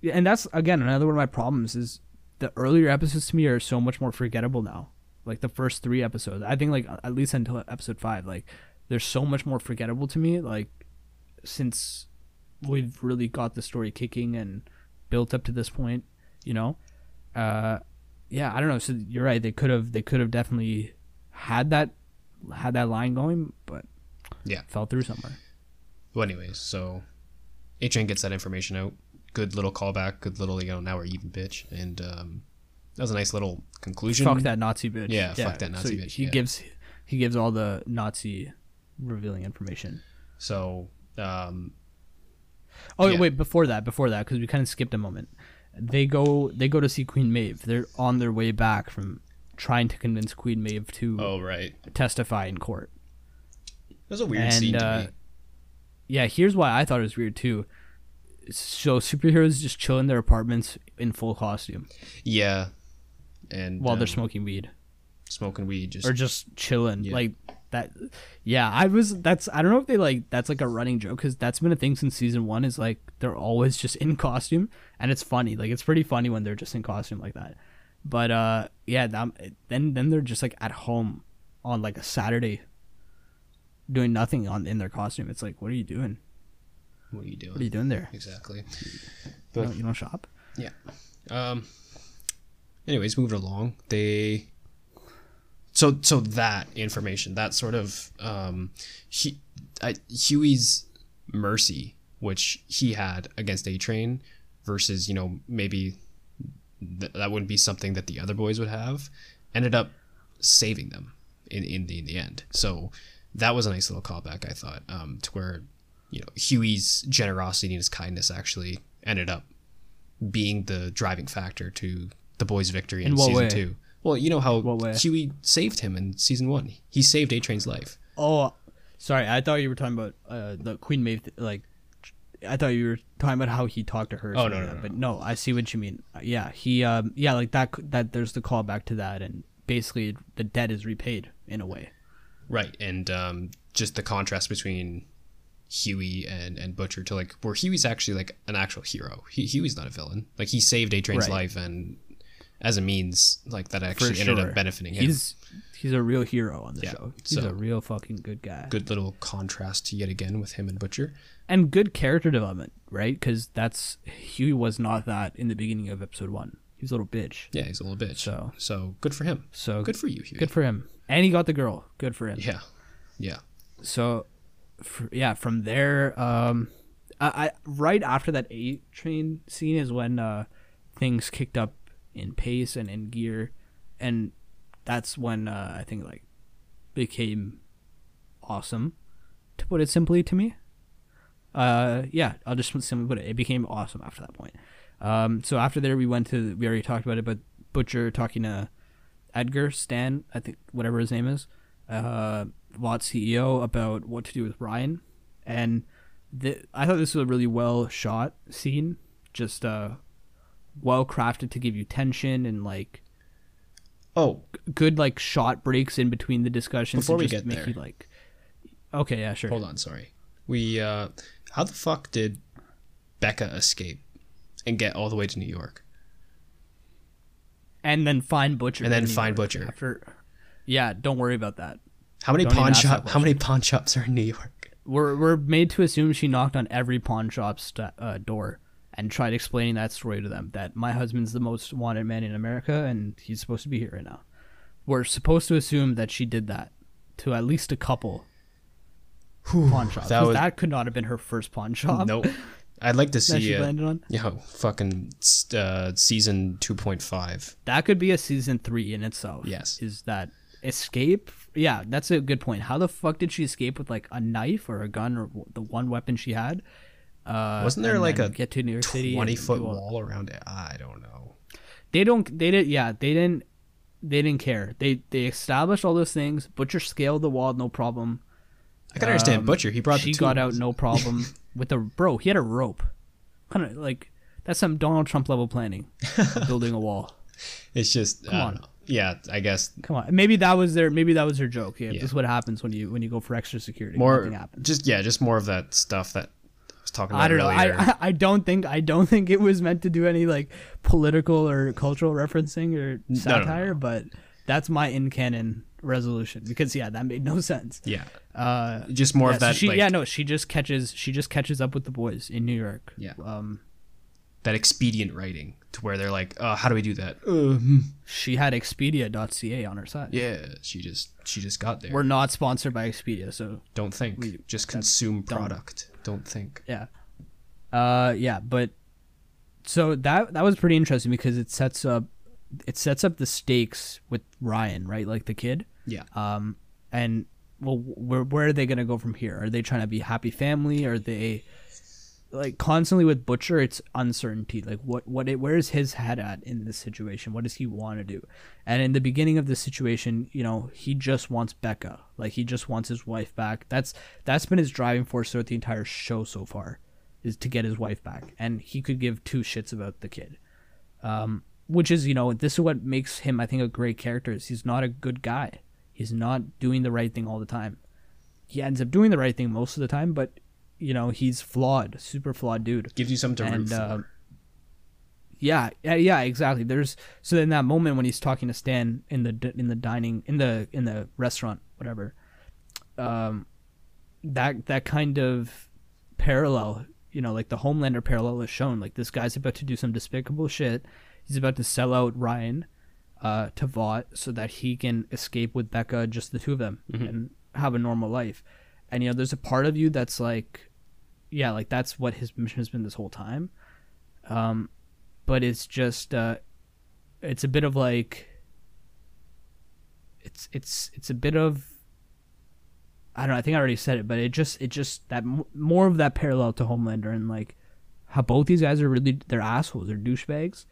Yeah, and that's again another one of my problems is the earlier episodes to me are so much more forgettable now. Like the first three episodes, I think like at least until episode five, like they're so much more forgettable to me. Like since we've really got the story kicking and built up to this point, you know, uh, yeah, I don't know. So you're right. They could have they could have definitely had that had that line going, but Yeah. fell through somewhere. Well, anyways, so Train gets that information out. Good little callback. Good little, you know, now we're even bitch. And um, that was a nice little conclusion. Fuck that Nazi bitch. Yeah, fuck that Nazi so bitch, He yeah. gives he gives all the Nazi revealing information. So, um, Oh Yeah. wait, before that, before that, because we kind of skipped a moment. They go they go to see Queen Maeve. They're on their way back from trying to convince Queen Maeve to oh, right. testify in court. That was a weird and scene to uh, yeah, here's why I thought it was weird too. So superheroes just chill in their apartments in full costume Yeah. And while they're um, smoking weed. smoking weed. Just or just chilling Yeah. like that yeah i was that's i don't know if they like that's like a running joke because that's been a thing since season one is like they're always just in costume and it's funny like it's pretty funny when they're just in costume like that but uh yeah that, then then they're just like at home on like a saturday doing nothing on in their costume it's like what are you doing what are you doing? what are you doing there Exactly. you, But- don't, you don't shop Um. Anyways, moving along, they. So so that information, that sort of um, he, I, Hughie's mercy, which he had against A Train, versus you know maybe th- that wouldn't be something that the other boys would have, ended up saving them in in the in the end. So that was a nice little callback, I thought, um, to where you know Hughie's generosity and his kindness actually ended up being the driving factor to the boys' victory in, In season way? two. Well, you know how What way? Hughie saved him in season one. He saved A Train's life. oh sorry i thought you were talking about uh the queen maeve th- like I thought you were talking about how he talked to her. Oh, something no, like no, But no, I see what you mean. Yeah, he, um, yeah, like that. That there's the callback to that, and basically the debt is repaid in a way. Right, and um, just the contrast between Hughie and, and Butcher to like where Hughie's actually like an actual hero. He, Hughie's not a villain. Like he saved A Train's Right. life, and as a means, like that actually ended up benefiting him. He's he's a real hero on the Yeah, show. He's so- a real fucking good guy. Good little contrast yet again with him and Butcher. and good character development, right? Because that's Hughie was not that in the beginning of episode one. He was a little bitch. Yeah, he's a little bitch. So- so good for him. So Good for you, Hughie. good for him, and he got the girl. Good for him. yeah, yeah. so fr yeah from there um I, I right after that a train scene is when uh things kicked up in pace and in gear. And that's when uh i think like became awesome to put it simply to me. Uh yeah i'll just simply put it it became awesome after that point. Um so after there we went to we already talked about it but butcher talking to edgar stan i think whatever his name is uh Vought CEO about what to do with Ryan, and the, I thought this was a really well shot scene, just uh, well crafted to give you tension and like Oh, good like shot breaks in between the discussions. Before to we just get make there. you like, okay, yeah, sure. hold on. Sorry. We uh, how the fuck did Becca escape and get all the way to New York? And then find Butcher, And then find Butcher. after. Yeah, don't worry about that. How many Don't pawn shop? How many pawn shops are in New York? We're we're made to assume she knocked on every pawn shop's uh, door and tried explaining that story to them that my husband's the most wanted man in America and he's supposed to be here right now. We're supposed to assume that she did that to at least a couple pawn shops. that was- that could not have been her first pawn shop Nope. I'd like to that see she uh, landed on. yeah, fucking uh, season two point five. That could be a season three in itself. Yes. Is that escape? Yeah, that's a good point. How the fuck did she escape with like a knife or a gun or the one weapon she had? Uh, Wasn't there like a get to New York City? Twenty foot wall around it. I don't know. They don't. They did. Yeah, they didn't. They didn't care. They they established all those things. Butcher scaled the wall, no problem. I can understand Um, Butcher. He brought she got out no problem with a bro. He had a rope. Kind of like that's some Donald Trump level planning, building a wall. It's just Come I on. yeah, I guess Come on, maybe that was their maybe that was their joke. Yeah, Yeah. this is what happens when you when you go for extra security. more happens. just yeah, just more of that stuff that talking about I don't know. earlier. I, I don't think I don't think it was meant to do any like political or cultural referencing or no, satire, no. but that's my in canon resolution because yeah, that made no sense. yeah, Uh, just more yeah, of so that she, like yeah, no, she just catches she just catches up with the boys in New York. Yeah. Um, that expedient writing to where they're like, uh, how do we do that? Uh, she had Expedia.ca on her side. yeah, she just she just got there. We're not sponsored by Expedia, so don't think, we- just consume product. Don't think. yeah. Uh yeah but so that that was pretty interesting because it sets up it sets up the stakes with ryan right? Like the kid? Yeah, um and well where, where are they gonna go from here? Are they trying to be happy family? Are they like constantly with butcher it's uncertainty. Like what what it, where's his head at in this situation? What does he want to do? And in the beginning of this situation you know he just wants becca. Like he just wants his wife back. That's that's been his driving force throughout the entire show so far is to get his wife back. And he could give two shits about the kid. Um which is you know this is what makes him i think a great character is he's not a good guy. He's not doing the right thing all the time. He ends up doing the right thing most of the time but you know he's flawed super flawed dude gives you something to root for. uh, yeah, yeah, exactly. There's so in that moment when he's talking to Stan in the in the dining in the in the restaurant, whatever. Um, that that kind of parallel, you know, like the Homelander parallel is shown. Like this guy's about to do some despicable shit. He's about to sell out Ryan, uh, to Vought so that he can escape with Becca, just the two of them, and have a normal life. And you know, there's a part of you that's like, yeah, like that's what his mission has been this whole time. Um, but it's just uh, it's a bit of like it's it's it's a bit of I don't know. I think I already said it, but it just it just that m- more of that parallel to Homelander and like how both these guys are really they're assholes, they're douchebags.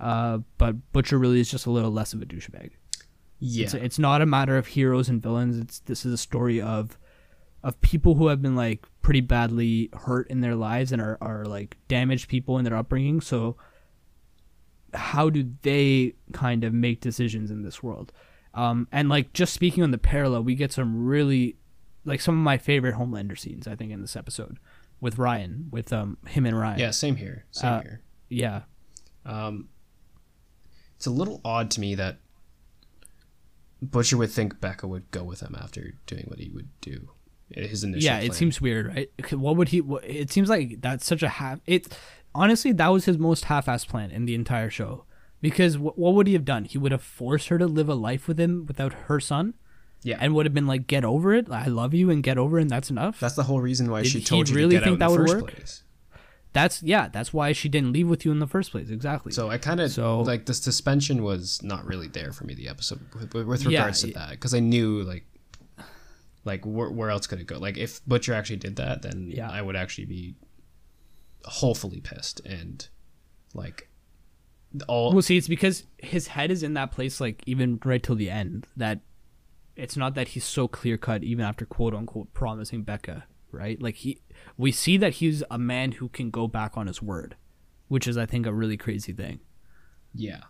Uh, but Butcher really is just a little less of a douchebag. yeah, It's, it's not a matter of heroes and villains. It's this is a story of of people who have been like pretty badly hurt in their lives and are, are like damaged people in their upbringing. So how do they kind of make decisions in this world? Um, and like just speaking on the parallel, we get some really like some of my favorite Homelander scenes. I think in this episode with Ryan, with um him and Ryan. yeah. Same here. Same Uh, here. yeah, Um, it's a little odd to me that Butcher would think Becca would go with him after doing what he would do. His initial yeah. It seems weird, right? What would he? What, it seems like that's such a half. It honestly that was his most half-assed plan in the entire show. Because wh- what would he have done? He would have forced her to live a life with him without her son, yeah. and would have been like, "Get over it. I love you, and get over it. And that's enough." That's the whole reason why Did she he told you really to get think out that in the would first work? place. That's yeah. That's why she didn't leave with you in the first place. Exactly. So I kind of So- like the suspension was not really there for me the episode with, with Yeah, regards to that because I knew like like where, where else could it go? Like if Butcher actually did that, then Yeah. I would actually be hopefully pissed and like all Well, see, it's because his head is in that place, like even right till the end. That it's not that he's so clear cut, even after quote unquote promising Becca, right? Like he, we see that he's a man who can go back on his word, which is, I think, a really crazy thing. yeah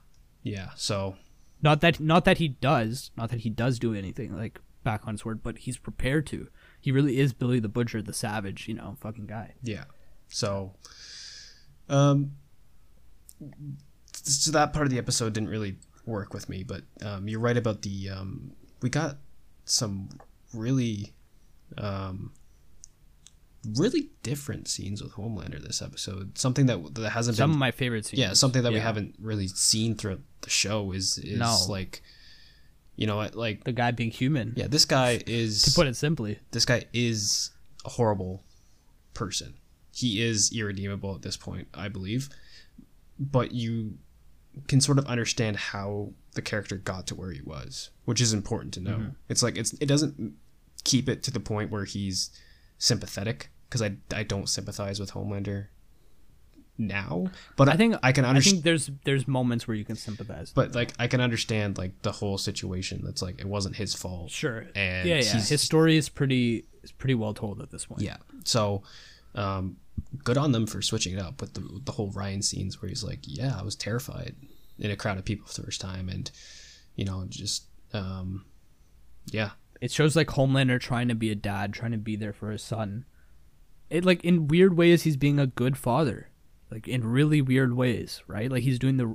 yeah so Not that, not that he does, not that he does do anything like back on his word, but he's prepared to. He really is Billy the Butcher, the savage, you know, fucking guy. Yeah. So, um, so that part of the episode didn't really work with me, but um, you're right about the um, we got some really, um, really different scenes with Homelander this episode. Something that that hasn't been. Some been of my favorite scenes. yeah something that we haven't really seen throughout the show is is No. like, you know, what, like The guy being human. yeah, this guy is To put it simply. this guy is a horrible person. He is irredeemable at this point, I believe. But you can sort of understand how the character got to where he was, which is important to know. Mm-hmm. It's like it's it doesn't keep it to the point where he's sympathetic because I, I don't sympathize with Homelander now, but I think I can understand. I think there's there's moments where you can sympathize. But like I can understand like the whole situation. That's like it wasn't his fault. Sure. And yeah, yeah. His story is pretty is pretty well told at this point. Yeah. So, um, good on them for switching it up with the the whole Ryan scenes where he's like, "Yeah, I was terrified in a crowd of people for the first time," and you know, just um, yeah, it shows like Homelander trying to be a dad, trying to be there for his son. It like in weird ways he's being a good father. Like in really weird ways, right? Like he's doing the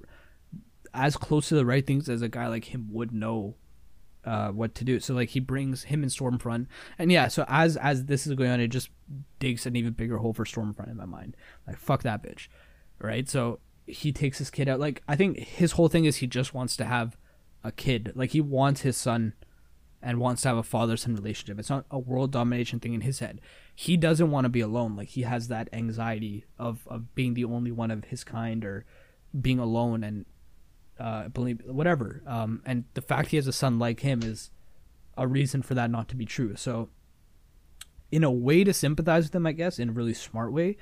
as close to the right things as a guy like him would know uh, what to do. So like he brings him and Stormfront, and yeah. So as as this is going on, it just digs an even bigger hole for Stormfront in my mind. Like fuck that bitch, right? So he takes his kid out. Like I think his whole thing is he just wants to have a kid. Like he wants his son and wants to have a father son relationship. It's not a world domination thing in his head. He doesn't want to be alone. Like he has that anxiety of, of being the only one of his kind or being alone and uh, believe whatever. Um, and the fact he has a son like him is a reason for that not to be true. So, in a way to sympathize with him, I guess, in a really smart way,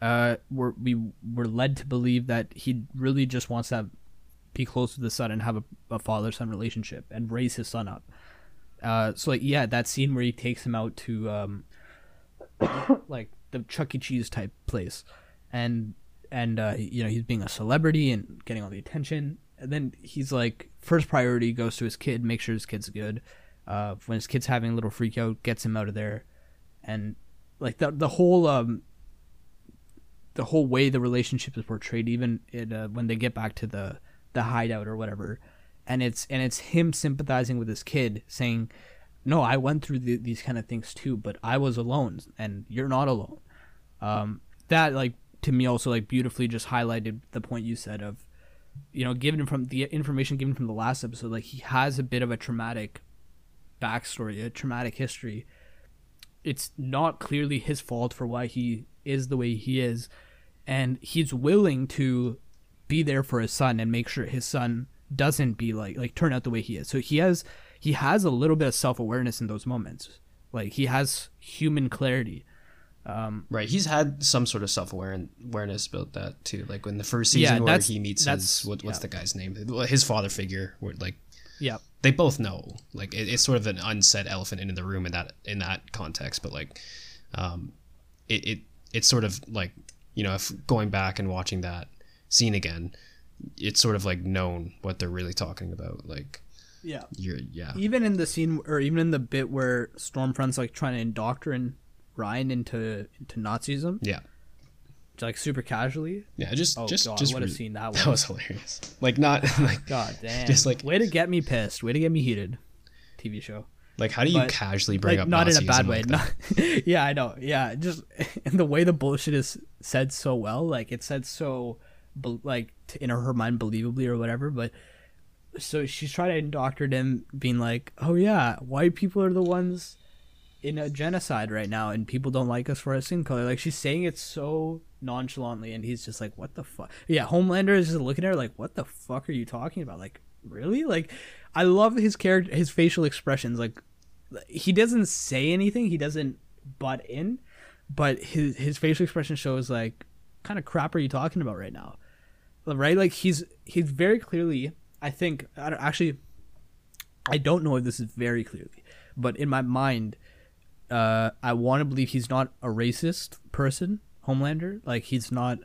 uh, we're we were led to believe that he really just wants to have, be close to the son and have a, a father son relationship and raise his son up. Uh, so like yeah, that scene where he takes him out to um, like the Chuck E. Cheese type place, and and uh, you know he's being a celebrity and getting all the attention. And then he's like, first priority goes to his kid, make sure his kid's good. Uh, when his kid's having a little freak out, gets him out of there, and like the the whole um the whole way the relationship is portrayed, even it, uh, when they get back to the the hideout or whatever, and it's and it's him sympathizing with his kid, saying, "No, I went through the, these kind of things too, but I was alone, and you're not alone." Um, that like to me also like beautifully just highlighted the point you said of, you know, given from the information given from the last episode, like he has a bit of a traumatic backstory, a traumatic history. It's not clearly his fault for why he is the way he is, and he's willing to be there for his son and make sure his son doesn't be like like turn out the way he is. So he has he has a little bit of self awareness in those moments. Like he has human clarity. Um, right. He's had some sort of self awareness about that too. Like in the first season yeah, where he meets his what, what's yeah. the guy's name? His father figure. Where like yeah, they both know. Like it, it's sort of an unsaid elephant in the room in that in that context. But like, um, it it it's sort of like you know if going back and watching that scene again it's sort of like known what they're really talking about. Like, yeah, you're yeah. Even in the scene, or even in the bit where Stormfront's like trying to indoctrinate Ryan into into Nazism. Yeah. Like super casually. Yeah, just oh, just God, just what a scene that was. That was hilarious. Like not like God damn. Just like way to get me pissed. Way to get me heated. TV show. Like how do you but, casually bring like, up not Nazism in a bad like way? Not, yeah, I know. Yeah, just and the way the bullshit is said so well. Like it's said so like in her mind believably or whatever but so she's trying to indoctrinate him being like oh yeah white people are the ones in a genocide right now and people don't like us for our skin color like she's saying it so nonchalantly and he's just like what the fuck yeah homelander is just looking at her like what the fuck are you talking about like really like i love his character his facial expressions like he doesn't say anything he doesn't butt in but his his facial expression shows like kind of crap are you talking about right now right? Like he's he's very clearly. I think I actually, I don't know if this is very clearly, but in my mind, uh, I want to believe he's not a racist person, Homelander. Like he's not.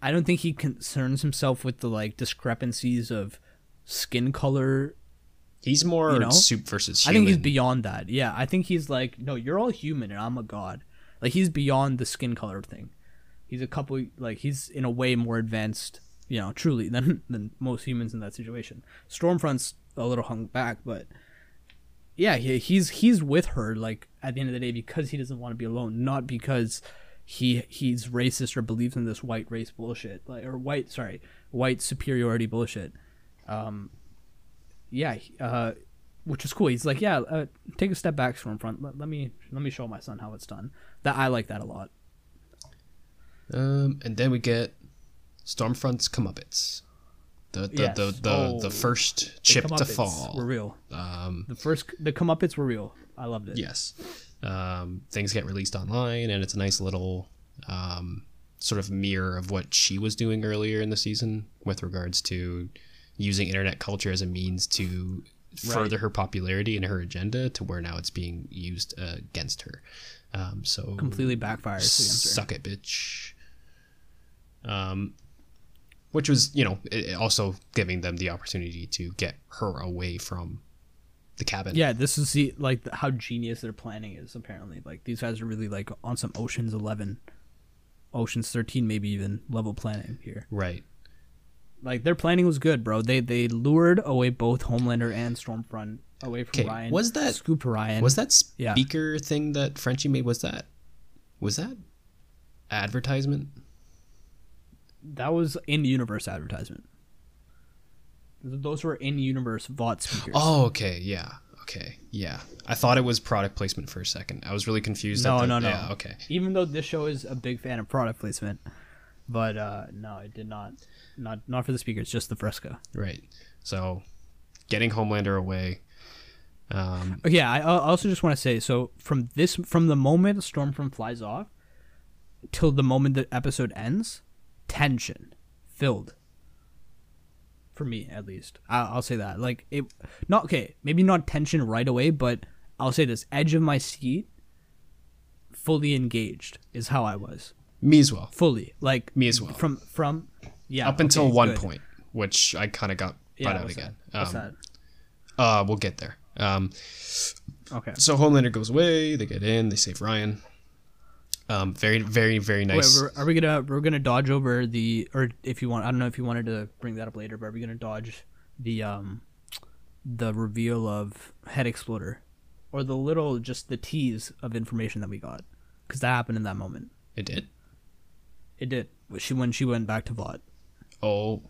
I don't think he concerns himself with the like discrepancies of skin color. He's more you know? supe versus. Human. I think he's beyond that. Yeah, I think he's like, no, you're all human and I'm a god. Like he's beyond the skin color thing. He's a couple like he's in a way more advanced you know, truly than than most humans in that situation. Stormfront's a little hung back, but yeah, he, he's he's with her like at the end of the day because he doesn't want to be alone, not because he he's racist or believes in this white race bullshit, like or white sorry white superiority bullshit. Um, yeah, uh, which is cool. He's like, yeah, uh, take a step back, Stormfront. Let, let me let me show my son how it's done. That I like that a lot. Um, and then we get Stormfront's comeuppance. The the yes. the the, oh, the first chip to fall were real. Um, the first the comeuppance were real. I loved it. Yes. Um, things get released online, and it's a nice little um, sort of mirror of what she was doing earlier in the season with regards to using internet culture as a means to further her popularity and her agenda to where now it's being used uh, against her. Um, so completely backfires. Suck it, bitch. Um, which was you know also giving them the opportunity to get her away from the cabin. Yeah, this is the like how genius their planning is. Apparently, like these guys are really like on some Ocean's Eleven, Ocean's Thirteen, maybe even level planning here. Right. Like their planning was good, bro. They they lured away both Homelander and Stormfront away from Ryan. was that- scooped Ryan? Was that Yeah. speaker thing that Frenchie made? Was that was that advertisement? That was in universe advertisement? Those were in universe Vought speakers. Oh, okay, yeah, okay, yeah. I thought it was product placement for a second. I was really confused. No, the, no, no. Yeah, okay. Even though this show is a big fan of product placement, but uh no, it did not. Not not for the speakers, just the Fresca. Right. So, getting Homelander away. Um, Yeah, I I also just want to say so from this from the moment Stormfront flies off till the moment the episode ends, tension filled. For me, at least, I'll, I'll say that. Like it, not okay. Maybe not tension right away, but I'll say this: edge of my seat, fully engaged is how I was. me as well. Fully, like Me as well. From from, yeah. Up until okay, one good. point, which I kind of got Yeah, brought out again. that? What's Um, Uh, we'll get there. Um. Okay. so Homelander goes away. They get in. They save Ryan. Um, very, very, very nice. Wait, are we gonna we're gonna dodge over the or if you want I don't know if you wanted to bring that up later, but are we gonna dodge the um the reveal of head exploder or the little just the tease of information that we got because that happened in that moment. it did. It did. She when she went back to Vought. Oh,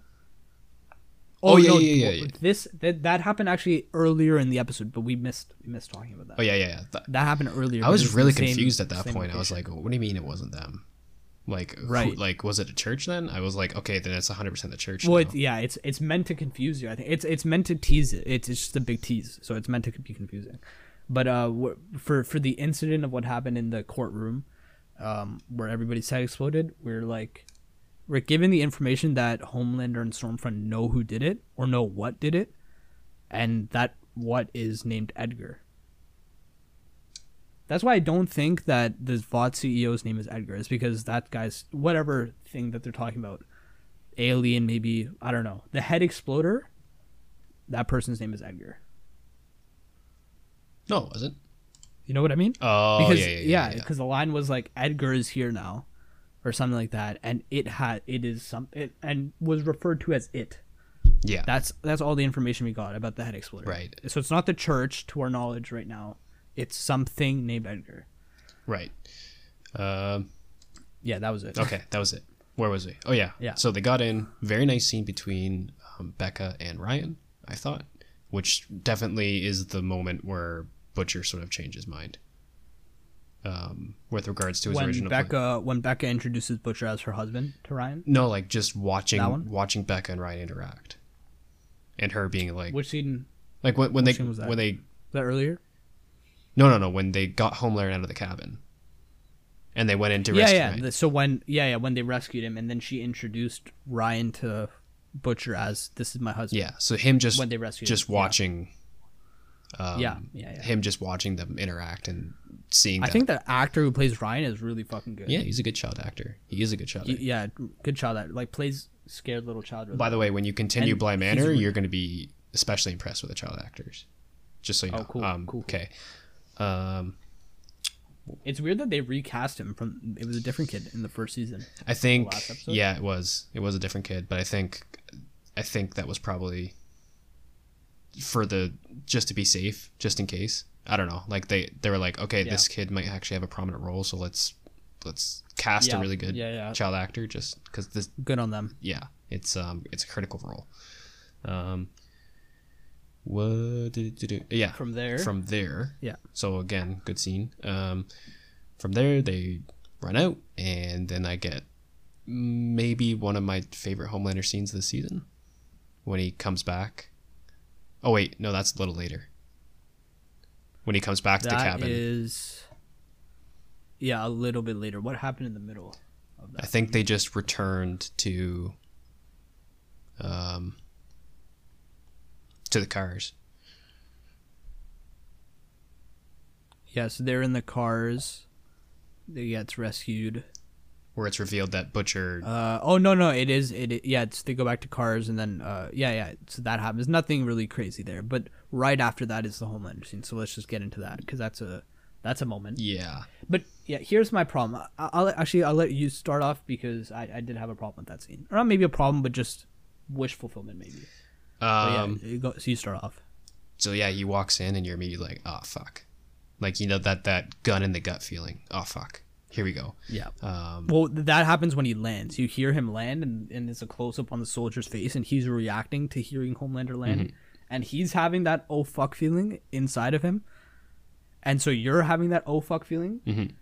Oh, yeah, yeah, yeah, yeah. This that, that happened actually earlier in the episode, but we missed we missed talking about that. oh yeah, yeah. yeah. Th- That happened earlier. I was really same- confused at that same point. I was like, "What do you mean it wasn't them?" Like, who- Right. like was it a church then? I was like, okay, then it's 100 percent the church. Well, yeah, it's it's meant to confuse you. I think it's it's meant to tease it. It's, it's just a big tease, so it's meant to be confusing. But uh, for for the incident of what happened in the courtroom, um, where everybody's head exploded, we're like, we're given the information that Homelander and Stormfront know who did it or know what did it, and that what is named Edgar. That's why I don't think that the Vought CEO's name is Edgar. Is because that guy's whatever thing that they're talking about alien maybe i don't know the head exploder that person's name is edgar no, it wasn't. you know what i mean Oh, because yeah, yeah, yeah. yeah, because the line was like edgar is here now or something like that and it had it is some it and was referred to as it yeah. that's that's all the information we got about the head exploder Right. so it's not the church to our knowledge right now it's something named edgar right. Um, yeah that was it okay, that was it. Where was we? Oh yeah, Yeah. So they got in. Very nice scene between um, Becca and Ryan. I thought, which definitely is the moment where Butcher sort of changed his mind. Um, with regards to his when original becca when becca introduces butcher as her husband to ryan No, like just watching watching Becca and Ryan interact, and her being like, which scene like when, when they scene was that? when they was that earlier no no no when they got Homelander out of the cabin, and they went in to yeah, rescue yeah. Ryan. The- so when yeah, yeah, when they rescued him, and then she introduced Ryan to Butcher as this is my husband. yeah, so him just when they rescued just him. Yeah. watching, um, Yeah, yeah, yeah. him just watching them interact and seeing. I that- think the actor who plays Ryan is really fucking good. yeah, he's a good child actor. He is a good child Y- actor. yeah, good child that like plays scared little child. Really By the way, when you continue And Bly Manor, re- you're going to be especially impressed with the child actors. Just so you Oh, know. cool, Um, cool. Okay. Um, it's weird that they recast him from. It was a different kid in the first season. I think yeah, it was it was a different kid, but I think I think that was probably for the just to be safe, just in case. I don't know. Like they they were like, okay, Yeah. this kid might actually have a prominent role, so let's let's cast Yeah, a really good yeah, yeah. child actor just because this Good on them. yeah, it's um it's a critical role. Um, what did it do? Yeah, From there, from there. Yeah. So again, good scene. Um, from there they run out, and then I get maybe one of my favorite Homelander scenes of the season when he comes back. Oh wait, no, that's a little later. When he comes back to the cabin, is. Yeah, a little bit later. What happened in the middle of I that? think they just returned to um to the cars. Yeah, so they're in the cars. They gets rescued. Where it's revealed that Butcher. Uh, oh no no it is it, yeah it's they go back to cars and then uh yeah yeah so that happens nothing really crazy there but right after that is the Homelander scene so let's just get into that because that's a that's a moment. Yeah, but yeah here's my problem. I, I'll actually I'll let you start off because I, I did have a problem with that scene. Or not maybe a problem but just wish fulfillment maybe. Um, yeah you go, so you start off. So yeah, he walks in and you're immediately like, oh fuck, like you know that that gun in the gut feeling. Oh fuck, here we go. yeah. Um, well that happens when he lands. You hear him land and, and it's a close-up on the soldier's face and he's reacting to hearing Homelander land. Mm-hmm. and he's having that oh fuck feeling inside of him. And so you're having that oh fuck feeling Mhm.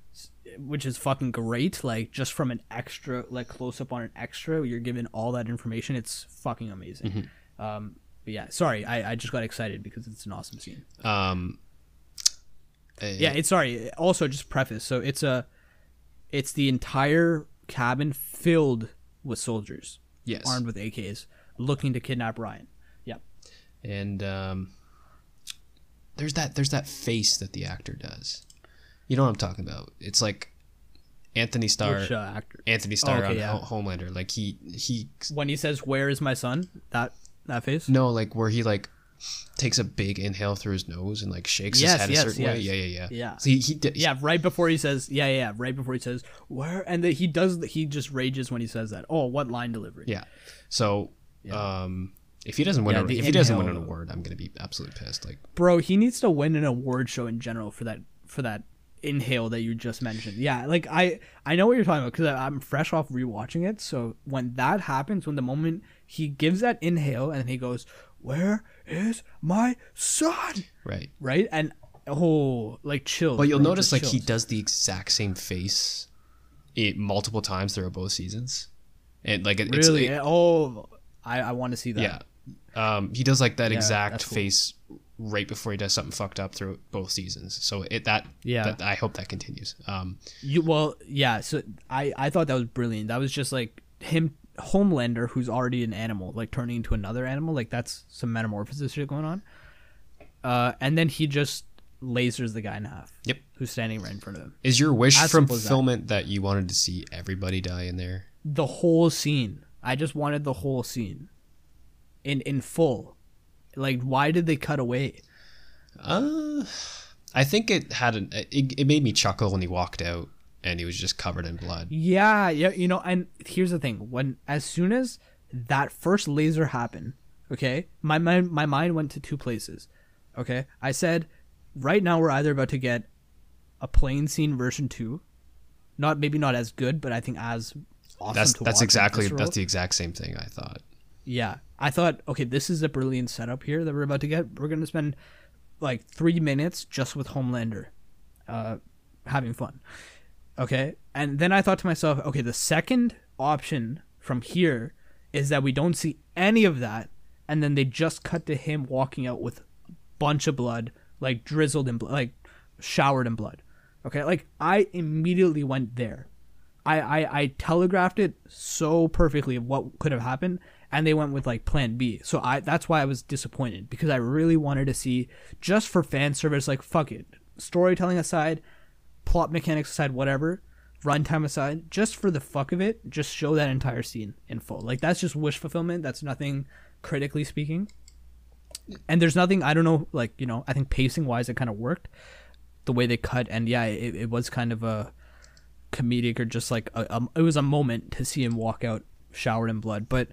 which is fucking great. Like just from an extra like close up on an extra you're given all that information. It's fucking amazing. Mm-hmm. um but yeah sorry. I, I just got excited because it's an awesome scene. Um, yeah it's sorry. Also just preface. So it's a it's the entire cabin filled with soldiers yes, armed with ak's looking to kidnap ryan yep and um, there's that there's that face that the actor does. You know what I'm talking about? It's like Anthony Starr. Which, uh, Anthony Starr okay, on yeah. Homelander. Like he he when he says where is my son that that face no like where he like takes a big inhale through his nose and like shakes Yes, his head yes, a certain way. Yeah, yeah, yeah. Yeah. So he, he yeah right before he says yeah yeah yeah, right before he says where and the, he does he just rages when he says that oh what line delivery Yeah. So um, if he doesn't win, Yeah, a, the if he doesn't win an award, I'm gonna be absolutely pissed. Like bro he needs to win an award show in general for that for that inhale that you just mentioned yeah like i i know what you're talking about because i'm fresh off rewatching it so when that happens when the moment he gives that inhale and he goes where is my son right. right and oh like chill. But you'll notice like he does the exact same face, it multiple times throughout both seasons, and like it, it's really it- oh i i want to see that yeah. Um, he does like that Yeah, exact cool. face right before he does something fucked up through both seasons. So it that Yeah. that, I hope that continues. Um, You well, yeah. So I I thought that was brilliant. That was just like him, Homelander, who's already an animal, like turning into another animal. Like that's some metamorphosis shit going on. Uh, and then he just lasers the guy in half. Yep. Who's standing right in front of him. is your wish As from as that. fulfillment that. you wanted to see everybody die in there? The whole scene. I just wanted the whole scene, in in full. Like, why did they cut away? Uh, I think it had an. It, it made me chuckle when he walked out and he was just covered in blood. Yeah, yeah, you know, and here's the thing: when as soon as that first laser happened, okay, my mind my mind went to two places. Okay, I said, right now we're either about to get a plane scene version two, not maybe not as good, but I think as awesome. That's that's exactly that's the exact same thing I thought. Yeah. I thought, okay, this is a brilliant setup here that we're about to get. We're going to spend like three minutes just with Homelander uh, having fun. Okay. And then I thought to myself, okay, the second option from here is that we don't see any of that. And then they just cut to him walking out with a bunch of blood, like drizzled in blood, like showered in blood. Okay. Like I immediately went there. I, I, I telegraphed it so perfectly of what could have happened and they went with like plan B. So I that's why I was disappointed because I really wanted to see just for fan service like fuck it. Storytelling aside, plot mechanics aside, whatever, runtime aside, just for the fuck of it, just show that entire scene in full. Like that's just wish fulfillment. That's nothing critically speaking. And there's nothing I don't know like, you know, I think pacing wise it kind of worked the way they cut and yeah, it, it was kind of a comedic or just like a, um, it was a moment to see him walk out showered in blood but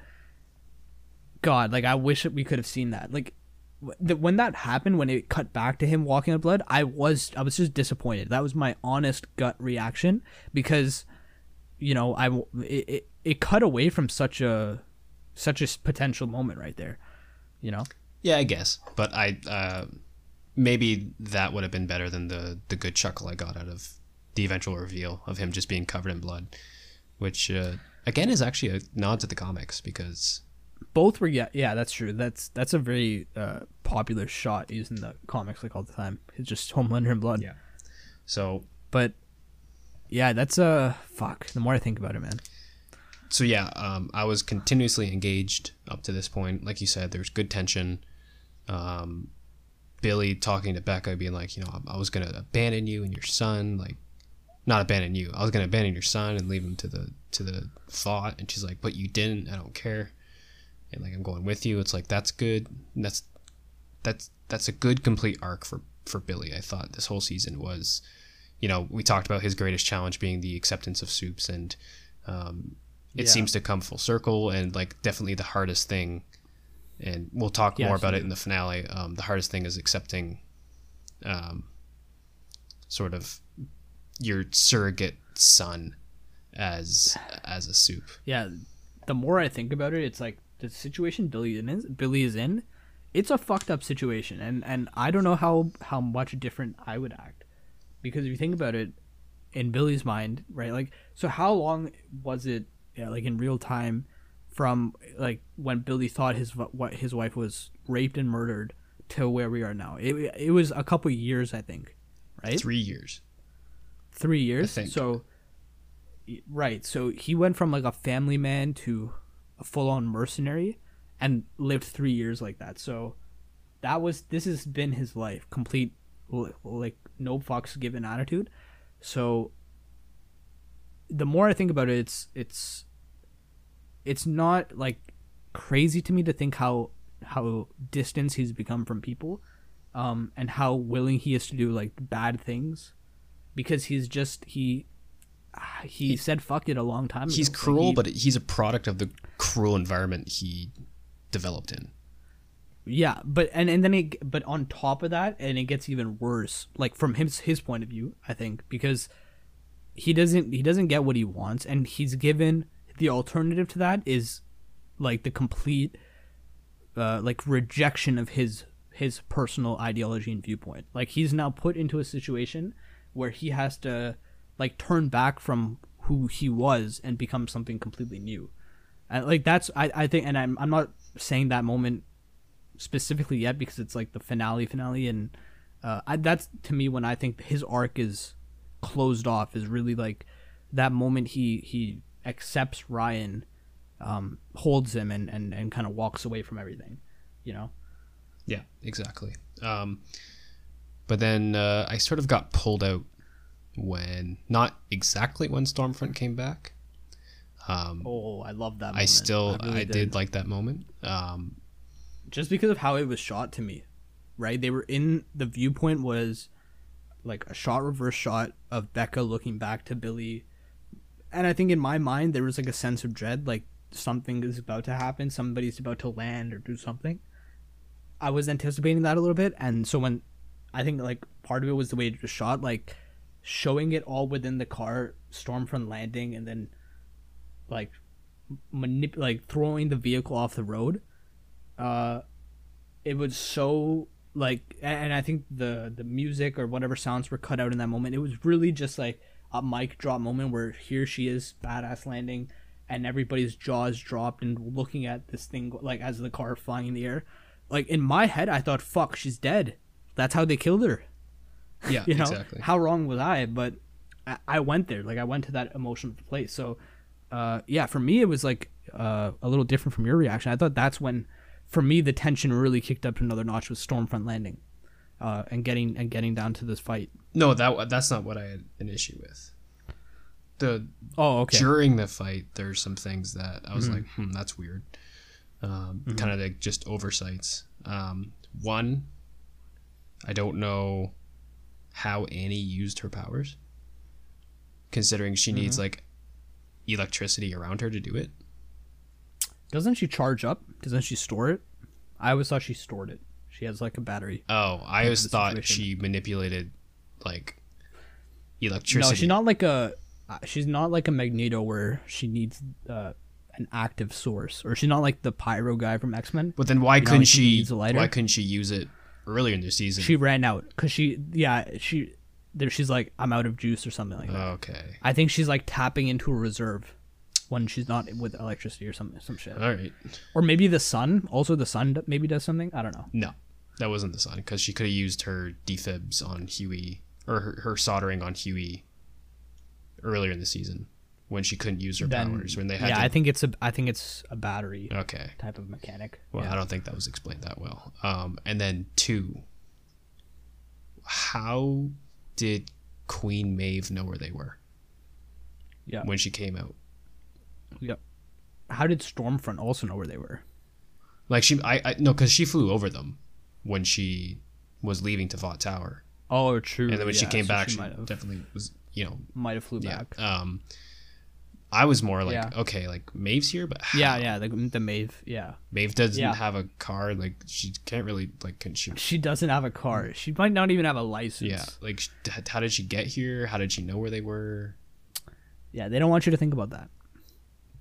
god like i wish we could have seen that like when that happened when it cut back to him walking in blood i was i was just disappointed. That was my honest gut reaction because you know i it, it, it cut away from such a such a potential moment right there you know? Yeah, I guess, but I uh, maybe that would have been better than the the good chuckle I got out of the eventual reveal of him just being covered in blood, which uh, again is actually a nod to the comics because both were yeah yeah that's true that's that's a very uh, popular shot used in the comics like all the time it's just homelander in blood Yeah. so but yeah that's uh fuck the more i think about it man so yeah, um, I was continuously engaged up to this point. Like you said, there's good tension. Um, Billy talking to Becca, being like, you know, I, I was gonna abandon you and your son. Like, not abandon you. I was gonna abandon your son and leave him to the to the Vought. And she's like, but you didn't. I don't care. And like I'm going with you. It's like that's good. That's that's that's a good complete arc for for Billy. I thought this whole season was, you know, we talked about his greatest challenge being the acceptance of supes, and um, it Yeah. seems to come full circle. And like definitely the hardest thing, and we'll talk Yeah, more about it in the finale. Um, the hardest thing is accepting, um, sort of your surrogate son as as a supe. yeah the more i think about it it's like the situation billy is billy is in it's a fucked up situation and and i don't know how how much different i would act because if you think about it in billy's mind right like so how long was it yeah, like in real time from like when billy thought his what his wife was raped and murdered to where we are now it, it was a couple years i think right Three years. three years. So, right. So he went from like a family man to a full on mercenary, and lived three years like that. So, that was this has been his life, complete like no fucks given attitude. So, the more I think about it, it's it's it's not like crazy to me to think how how distant he's become from people, um, and how willing he is to do like bad things because he's just he ah, he, said fuck it a long time He's ago. Like, cruel, he- but he's a product of the cruel environment he developed in. yeah but and and then it but on top of that and it gets even worse like from his his point of view i think because he doesn't he doesn't get what he wants and he's given the alternative to that is like the complete uh like rejection of his his personal ideology and viewpoint like he's now put into a situation where he has to like turn back from who he was and become something completely new and like that's i i think and i'm i'm not saying that moment specifically yet because it's like the finale finale and uh I, that's to me when i think his arc is closed off is really like that moment he he accepts ryan um holds him and and, and kind of walks away from everything you know Yeah, exactly. Um, but then uh, I sort of got pulled out when, not exactly when Stormfront came back. Um, oh i love that I moment. still, really I did like that moment. Um, just because of how it was shot to me right they were in the viewpoint was like a shot reverse shot of becca looking back to billy and i think in my mind there was like a sense of dread like something is about to happen somebody's about to land or do something i was anticipating that a little bit and so when i think like part of it was the way it was shot like showing it all within the car stormfront landing and then like manip- like throwing the vehicle off the road uh it was so like and i think the the music or whatever sounds were cut out in that moment. It was really just like a mic drop moment where here she is badass landing and everybody's jaws dropped and looking at this thing like as the car flying in the air. Like in my head i thought fuck she's dead. That's how they killed her yeah, you know exactly. how wrong was i but I, I went there like i went to that emotional place so uh yeah for me it was like uh a little different from your reaction i thought that's when for me the tension really kicked up to another notch with stormfront landing uh and getting and getting down to this fight No, that that's not what I had an issue with. The oh okay Mm-hmm. during the fight, there's some things that I was like, hmm, that's weird. Um, Kind of like just oversights. Um, one, I don't know how Annie used her powers, considering she Mm-hmm. needs like electricity around her to do it. doesn't she charge up doesn't she store it i always thought she stored it she has like a battery Oh, I always thought situation. she manipulated like electricity. no she's not like a uh, she's not like a magneto where she needs uh an active source or she's not like the pyro guy from x-men But then why couldn't she she? needs a lighter? Why couldn't she use it earlier in the season? she ran out because she yeah she there she's like i'm out of juice or something like that okay. i think she's like tapping into a reserve when she's not with electricity or some some shit All right. or maybe the sun also the sun maybe does something i don't know No, that wasn't the sun because she could have used her defibs on Hughie or her, her soldering on Hughie earlier in the season when she couldn't use her Then- powers when they had yeah to. i think it's a i think it's a battery okay. type of mechanic Well, yeah. I don't think that was explained that well. Um, and then two, how did Queen Maeve know where they were Yeah. when she came out. Yep. How did Stormfront also know where they were? Like she, I, I no, because she flew over them when she was leaving to Vought Tower, Oh, true. and then when she came so back, she, have definitely was, you know, might have flew yeah. back. Um, I was more like, Yeah. okay, like Maeve's here, but how? Yeah, yeah, the the Maeve. Yeah, Maeve doesn't Yeah. have a car. Like she can't really like can she? she doesn't have a car. She might not even have a license. Yeah, like how did she get here? How did she know where they were? yeah. They don't want you to think about that.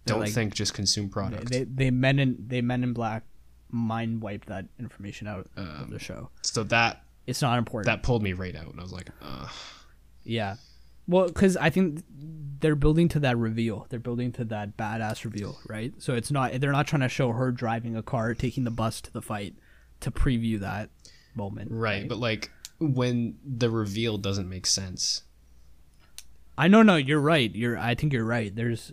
They're Don't like- think, just consume product. they they men in they men in black mind wiped that information out of Um, the show. so that It's not important. that pulled me right out, and I was like, Ugh. Yeah. Well, because I think they're building to that reveal. They're building to that badass reveal, right? So it's not they're not trying to show her driving a car, taking the bus to the fight to preview that moment. right, but like when the reveal doesn't make sense. I know, no, you're right. You're. I think you're right. There's,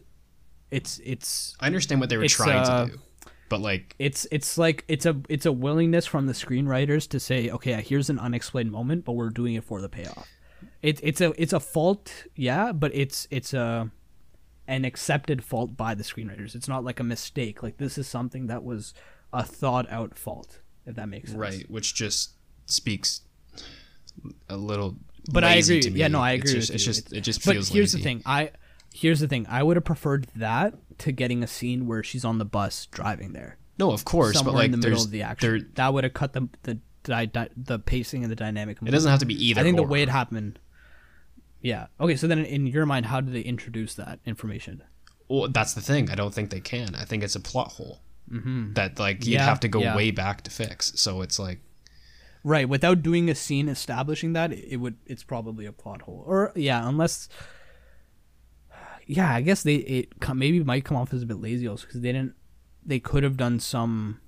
it's it's I understand what they were trying uh, to do, but like, it's it's like it's a it's a willingness from the screenwriters to say, okay, here's an unexplained moment, but we're doing it for the payoff. It's it's a it's a fault, yeah, but it's it's a an accepted fault by the screenwriters. It's not like a mistake. Like this is something that was a thought out fault, if that makes sense. right, which just speaks a little. But I agree. Yeah, no, I It's agree just- it's just It's- it just But feels. here's lazy. the thing. I here's the thing. I would have preferred that to getting a scene where she's on the bus driving there. No, of course, somewhere but like in the middle of the action. there. that would have cut the the di- the pacing and the dynamic. It doesn't have to be either. I think the way it happened. Yeah. Okay. So then, in your mind, how do they introduce that information? Well, that's the thing. I don't think they can. I think it's a plot hole Mm-hmm. that like you'd Yeah, have to go yeah. way back to fix. So it's like Right. Without doing a scene establishing that, it would. It's probably a plot hole. Or yeah, unless. Yeah, I guess they it maybe might come off as a bit lazy also because they didn't. They could have done some.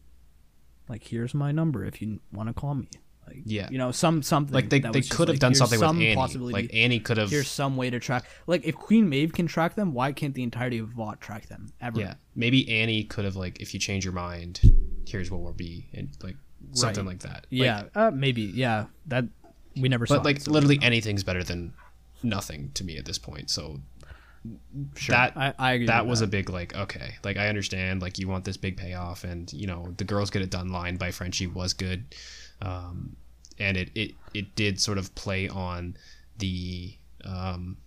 Like here's my number if you want to call me. Like Yeah. you know some something like they, they could have like, done something some with Annie. possibility. Like Annie could have. here's some way to track. Like if Queen Maeve can track them, why can't the entirety of Vought track them ever? Yeah, maybe Annie could have like if you change your mind, here's what we'll be and like something Right. like that. Like, Yeah, uh, maybe. Yeah, that we never saw. but like it, so- literally anything's better than nothing to me at this point. So sure. that I, I agree. that was a big like okay, like I understand like you want this big payoff and you know the girls get it done line by Frenchie was good, um, and it it it did sort of play on the um,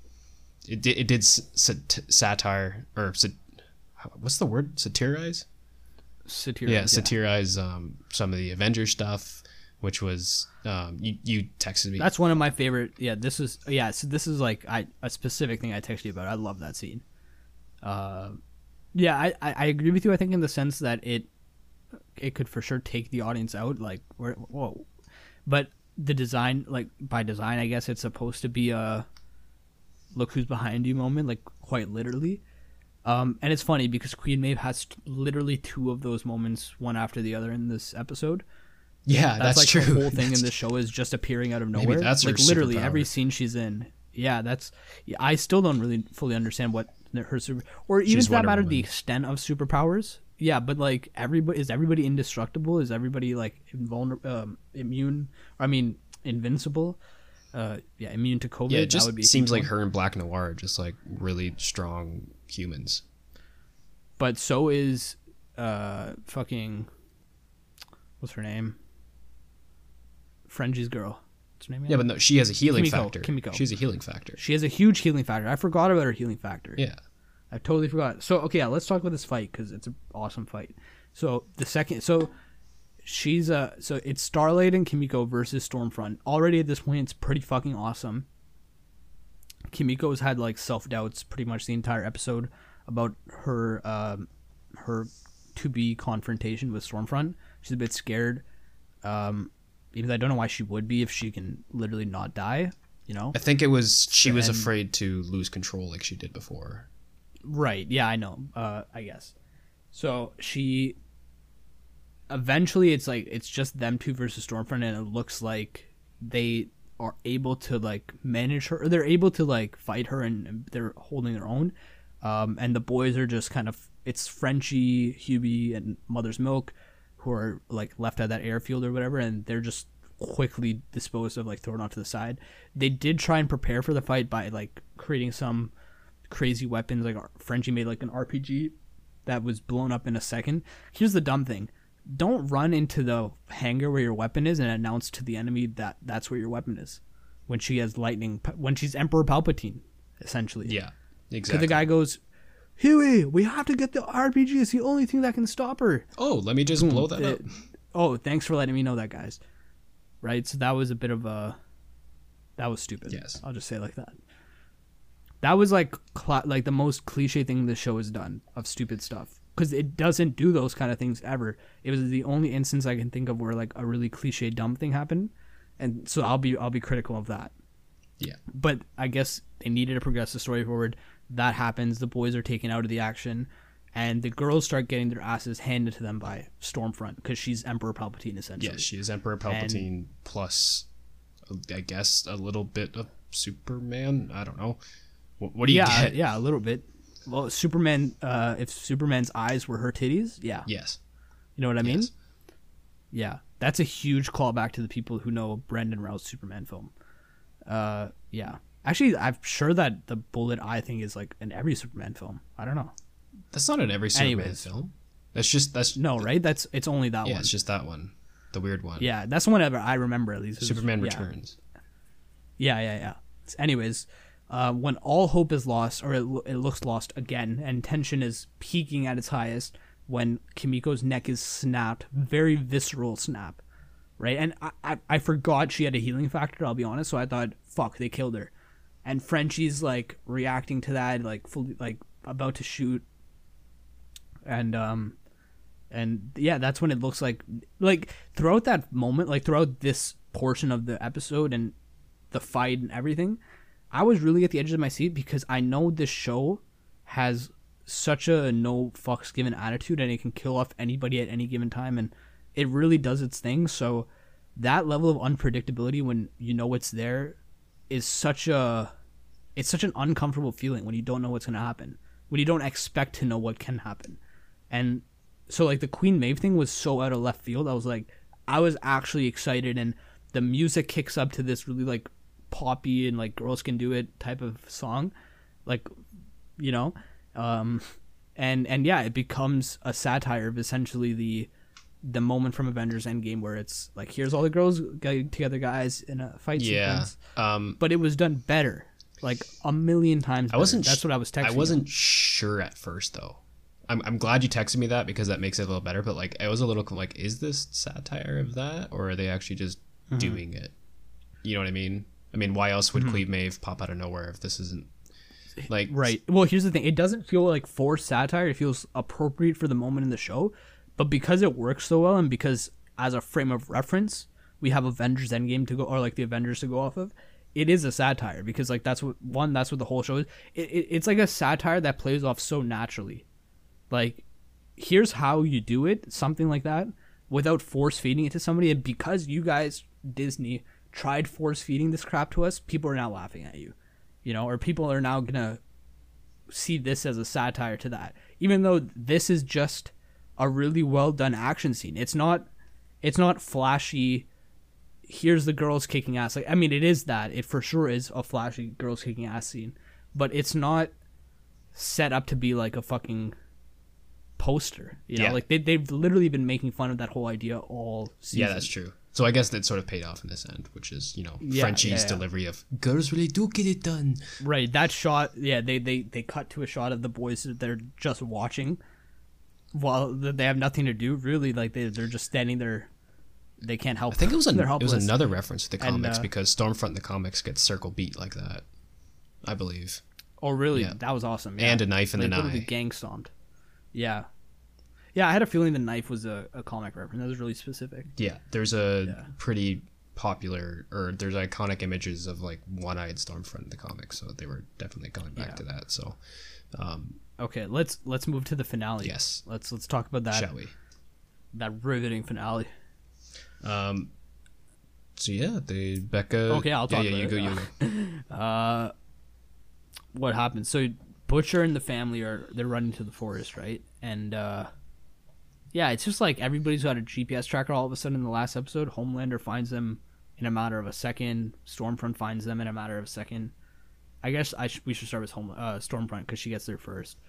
it did it did sat- satire or sat- what's the word satirize satirize. yeah, satirize um, some of the Avengers stuff, which was um, you you texted me. That's one of my favorite. Yeah, this is yeah. So this is like I a specific thing I texted you about. I love that scene. Uh, yeah, I, I I agree with you. I think in the sense that it it could for sure take the audience out. Like where whoa, but the design like by design, I guess it's supposed to be a look who's behind you moment, like quite literally. Um, and it's funny because Queen Maeve has t- literally two of those moments, one after the other, in this episode. yeah, That's, that's, like true. the whole thing That's- in the show is just appearing out of Maybe nowhere. that's her like literally every scene she's in. Yeah, that's. Yeah, I still don't really fully understand what her super or even She's for that Wonder matter the extent of superpowers. Yeah, but like everybody is everybody indestructible? Is everybody like invulnerable, um, immune? I mean, invincible? Uh, yeah, immune to COVID. yeah, it just seems like her and Black Noir are just like really strong humans. But so is uh fucking what's her name? Frenchie's girl. What's her name? Yeah, but no, she has a healing Kimiko, factor. Kimiko. She's a healing factor. She has a huge healing factor. I forgot about her healing factor. Yeah, I totally forgot. So okay, yeah, let's talk about this fight because it's an awesome fight. So the second, so she's uh, so it's Starlight and Kimiko versus Stormfront. Already at this point, it's pretty fucking awesome. Kimiko's had like self doubts pretty much the entire episode about her um, her to be confrontation with Stormfront. She's a bit scared. Um, even though I don't know why she would be if she can literally not die. You know. I think it was she was afraid to lose control like she did before. Right. Yeah, I know. Uh, I guess. So she. Eventually, it's like it's just them two versus Stormfront, and it looks like they are able to like manage her, or they're able to like fight her, and, they're holding their own. Um, and the boys are just kind of it's Frenchie, Hughie, and Mother's Milk, who are like left at that airfield or whatever, and they're just quickly disposed of, like thrown off to the side. They did try and prepare for the fight by like creating some crazy weapons. Like Frenchie made like an RPG that was blown up in a second. Here's the dumb thing: don't run into the hangar where your weapon is and announce to the enemy that that's where your weapon is. When she has lightning, when she's Emperor Palpatine, essentially. Yeah, exactly. the guy goes, Hughie, we have to get the RPG. It's the only thing that can stop her. oh, let me just blow that Uh, up. oh, thanks for letting me know that, guys. Right? So that was a bit of a. That was stupid. Yes. I'll just say it like that. That was like cla like the most cliche thing the show has done of stupid stuff because it doesn't do those kind of things ever. It was the only instance I can think of where like a really cliche dumb thing happened, and so I'll be I'll be critical of that. Yeah. But I guess they needed to progress the story forward. That happens. The boys are taken out of the action, and the girls start getting their asses handed to them by Stormfront because she's Emperor Palpatine essentially. Yes, she is Emperor Palpatine plus, I guess, a little bit of Superman. I don't know. What, what do you yeah, get? yeah, a little bit. Well, Superman. Uh, if Superman's eyes were her titties, yeah, Yes. you know what I mean. Yes. Yeah, that's a huge callback to the people who know Brandon Routh's Superman film. Uh, yeah, actually, I'm sure that the bullet eye thing is like in every Superman film. I don't know. That's not in every Superman Anyways. film. That's just that's No, right? That's it's only that yeah. one. Yeah, it's just that one, the weird one. Yeah, that's the one ever I remember at least. Superman yeah. Returns. Yeah, yeah, yeah. Anyways, uh, when all hope is lost, or it, it looks lost again, and tension is peaking at its highest, when Kimiko's neck is snapped, very visceral snap, right? And I, I, I forgot she had a healing factor. I'll be honest, so I thought, fuck, they killed her. And Frenchie's like reacting to that, like fully, like about to shoot, and um, and yeah, that's when it looks like, like throughout that moment, like throughout this portion of the episode and the fight and everything, I was really at the edges of my seat because I know this show has such a no fucks given attitude and it can kill off anybody at any given time and it really does its thing. So that level of unpredictability when you know it's there is such a it's such an uncomfortable feeling when you don't know what's going to happen. When you don't expect to know what can happen. And so like the Queen Maeve thing was so out of left field. I was like I was actually excited and the music kicks up to this really like poppy and like girls can do it type of song like you know um and and yeah it becomes a satire of essentially the the moment from avengers endgame where it's like here's all the girls getting together guys in a fight Yeah. sequence Um, but it was done better like a million times I wasn't. that's what i was texting I wasn't sure at first though. I'm, I'm glad you texted me that because that makes it a little better. But like, I was a little like, is this satire of that, or are they actually just Mm-hmm. doing it? You know what I mean? I mean, why else would hmm. Queen Maeve pop out of nowhere if this isn't like Right. Well, here's the thing. It doesn't feel like forced satire. It feels appropriate for the moment in the show. But because it works so well and because as a frame of reference, we have Avengers Endgame to go or like the Avengers to go off of, it is a satire because like that's what one that's what the whole show is. It, it, it's like a satire that plays off so naturally. Like here's how you do it, something like that, without force feeding it to somebody. And because you guys, Disney, tried force feeding this crap to us, people are now laughing at you. You know, or people are now gonna see this as a satire to that. Even though this is just a really well done action scene. It's not it's not flashy here's the girls kicking ass. Like I mean it is that. It for sure is a flashy girls kicking ass scene. But it's not set up to be like a fucking poster. You know, Yeah. like they they've literally been making fun of that whole idea all season. Yeah, that's true. So I guess that sort of paid off in this end, which is you know Yeah, Frenchie's yeah, yeah. delivery of "girls really do get it done." Right, that shot, yeah, they, they, they cut to a shot of the boys that they're just watching while they have nothing to do, really. Like, they, they're just standing there. They can't help I think it was an, it was another reference to the And, comics uh, because Stormfront in the comics gets circle beat like that, I believe, Oh, really? That was awesome. Yeah. and a knife in They the eye. gang stomped. Yeah. Yeah, I had a feeling the knife was a, a comic reference. That was really specific. Yeah, there's a Yeah. pretty popular or there's iconic images of like one-eyed Stormfront in the comics, so they were definitely going back Yeah. to that. So, um, Okay, let's let's move to the finale. yes, Let's let's talk about that shall we? that riveting finale. Um, so yeah, they Becca. Okay, I'll yeah, talk Yeah, about you it. go. You go. Uh, what happens? So Butcher and the family are they're running to the forest, right? And uh, yeah, it's just like everybody's got a GPS tracker. All of a sudden, in the last episode, Homelander finds them in a matter of a second. Stormfront finds them in a matter of a second. I guess I sh- we should start with home uh, Stormfront because she gets there first.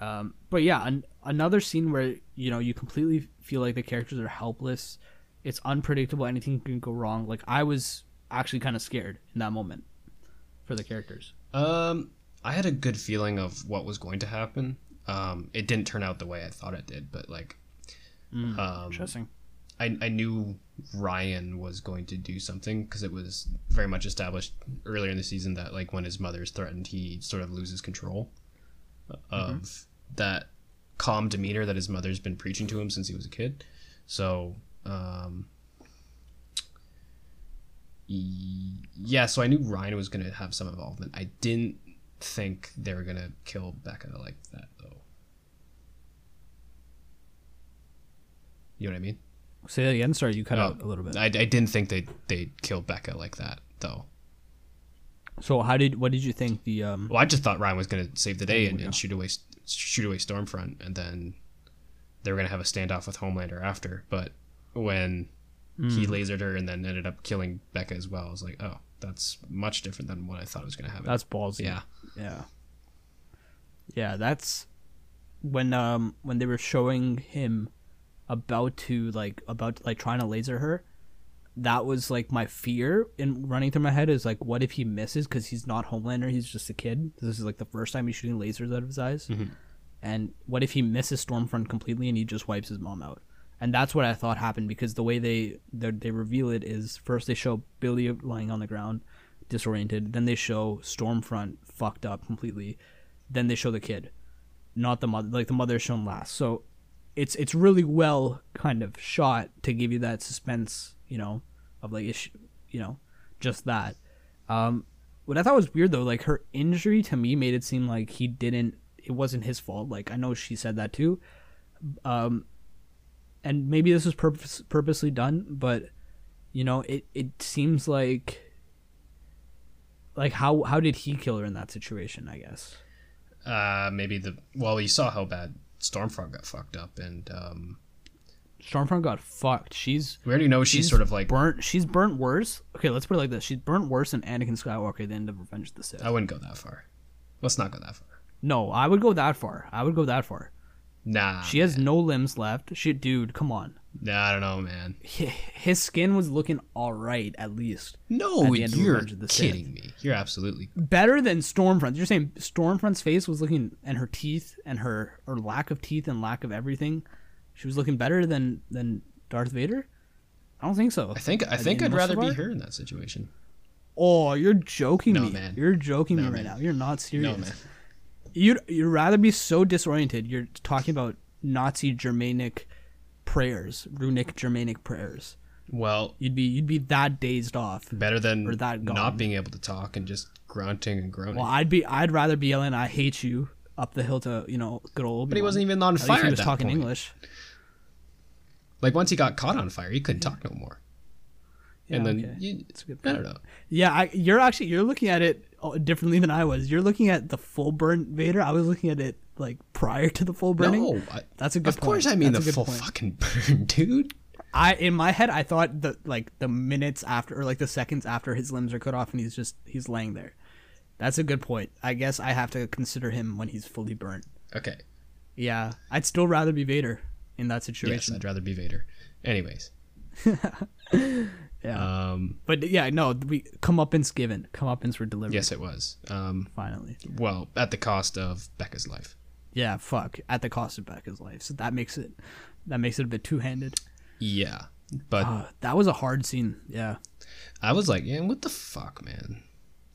Um, but yeah, an- another scene where you know you completely feel like the characters are helpless. It's unpredictable. Anything can go wrong. Like I was actually kind of scared in that moment for the characters. Um, I had a good feeling of what was going to happen. Um, it didn't turn out the way I thought it did, but like, um, Interesting. I, I knew Ryan was going to do something because it was very much established earlier in the season that like when his mother is threatened, he sort of loses control of that calm demeanor that his mother's been preaching to him since he was a kid. So, um, yeah, so I knew Ryan was going to have some involvement. I didn't think they were going to kill Becca like that, though. You know what I mean? Say that again. Sorry, you cut Oh, out a little bit. I, I didn't think they they killed Becca like that though. So how did what did you think the um? Well, I just thought Ryan was gonna save the day and, and shoot away shoot away Stormfront, and then they were gonna have a standoff with Homelander after. But when he Hmm. lasered her and then ended up killing Becca as well, I was like, oh, that's much different than what I thought it was gonna happen. That's ballsy. yeah, Yeah. Yeah, that's when um when they were showing him about to like about like trying to laser her. That was like my fear in running through my head is like, what if he misses because he's not Homelander, he's just a kid. This is like the first time he's shooting lasers out of his eyes. Mm-hmm. And what if he misses Stormfront completely and he just wipes his mom out? And that's what I thought happened because the way they they, they reveal it is first they show Billy lying on the ground, disoriented. Then they show Stormfront fucked up completely. Then they show the kid, not the mother. Like the mother is shown last. So it's it's really well kind of shot to give you that suspense, you know, of like you know, just that. Um, what I thought was weird though, like her injury to me made it seem like he didn't. It wasn't his fault. Like I know she said that too. Um, and maybe this was purpose, purposely done, but you know, it it seems like like how how did he kill her in that situation? I guess. uh, maybe the well, you saw how bad Stormfront got fucked up, and um, Stormfront got fucked. She's we already know she's, sort of like burnt. She's burnt worse. Okay, let's put it like this: she's burnt worse than Anakin Skywalker at the end of Revenge of the Sith. I wouldn't go that far. Let's not go that far. no, I would go that far. I would go that far. Nah, She has no limbs left. She, dude, come on. nah, I don't know, man. His skin was looking all right, at least. No, At you're Revenge of the Sith. kidding me. You're absolutely Better than Stormfront. You're saying Stormfront's face was looking, and her teeth, and her or lack of teeth and lack of everything, she was looking better than than Darth Vader. I don't think so. I think I think I'd rather be her in that situation. Oh, you're joking No, me. man. You're joking No, me right man. now. You're not serious. No man. You'd you'd rather be so disoriented. You're talking about Nazi Germanic prayers, runic Germanic prayers. Well, You'd be you'd be that dazed off. better than Or that gone. not being able to talk and just grunting and groaning. Well, I'd be I'd rather be yelling "I hate you" up the hill to you know good old. but he wasn't even on At fire he was talking point. English. Like once he got caught on fire, he couldn't talk no more. And Yeah, then okay. you, That's a good I don't know. Yeah, I, you're actually you're looking at it uh, differently than I was. You're looking at the full burn Vader. I was looking at it like prior to the full burning. No, I, That's a good Of course, point. I mean That's the full point. fucking burn, dude. I in my head I thought that like the minutes after or like the seconds after his limbs are cut off and he's just he's laying there. That's a good point. I guess I have to consider him when he's fully burnt. Okay. Yeah, I'd still rather be Vader in that situation. Yes, situation. I'd rather be Vader. Anyways, yeah, um, but yeah, no, we comeuppance given, comeuppance were delivered. yes, it was. Um, finally. well, at the cost of Becca's life. Yeah, fuck, at the cost of Becca's life. So that makes it that makes it a bit two handed. Yeah, but Uh, that was a hard scene. Yeah, I was like, yeah, what the fuck, man.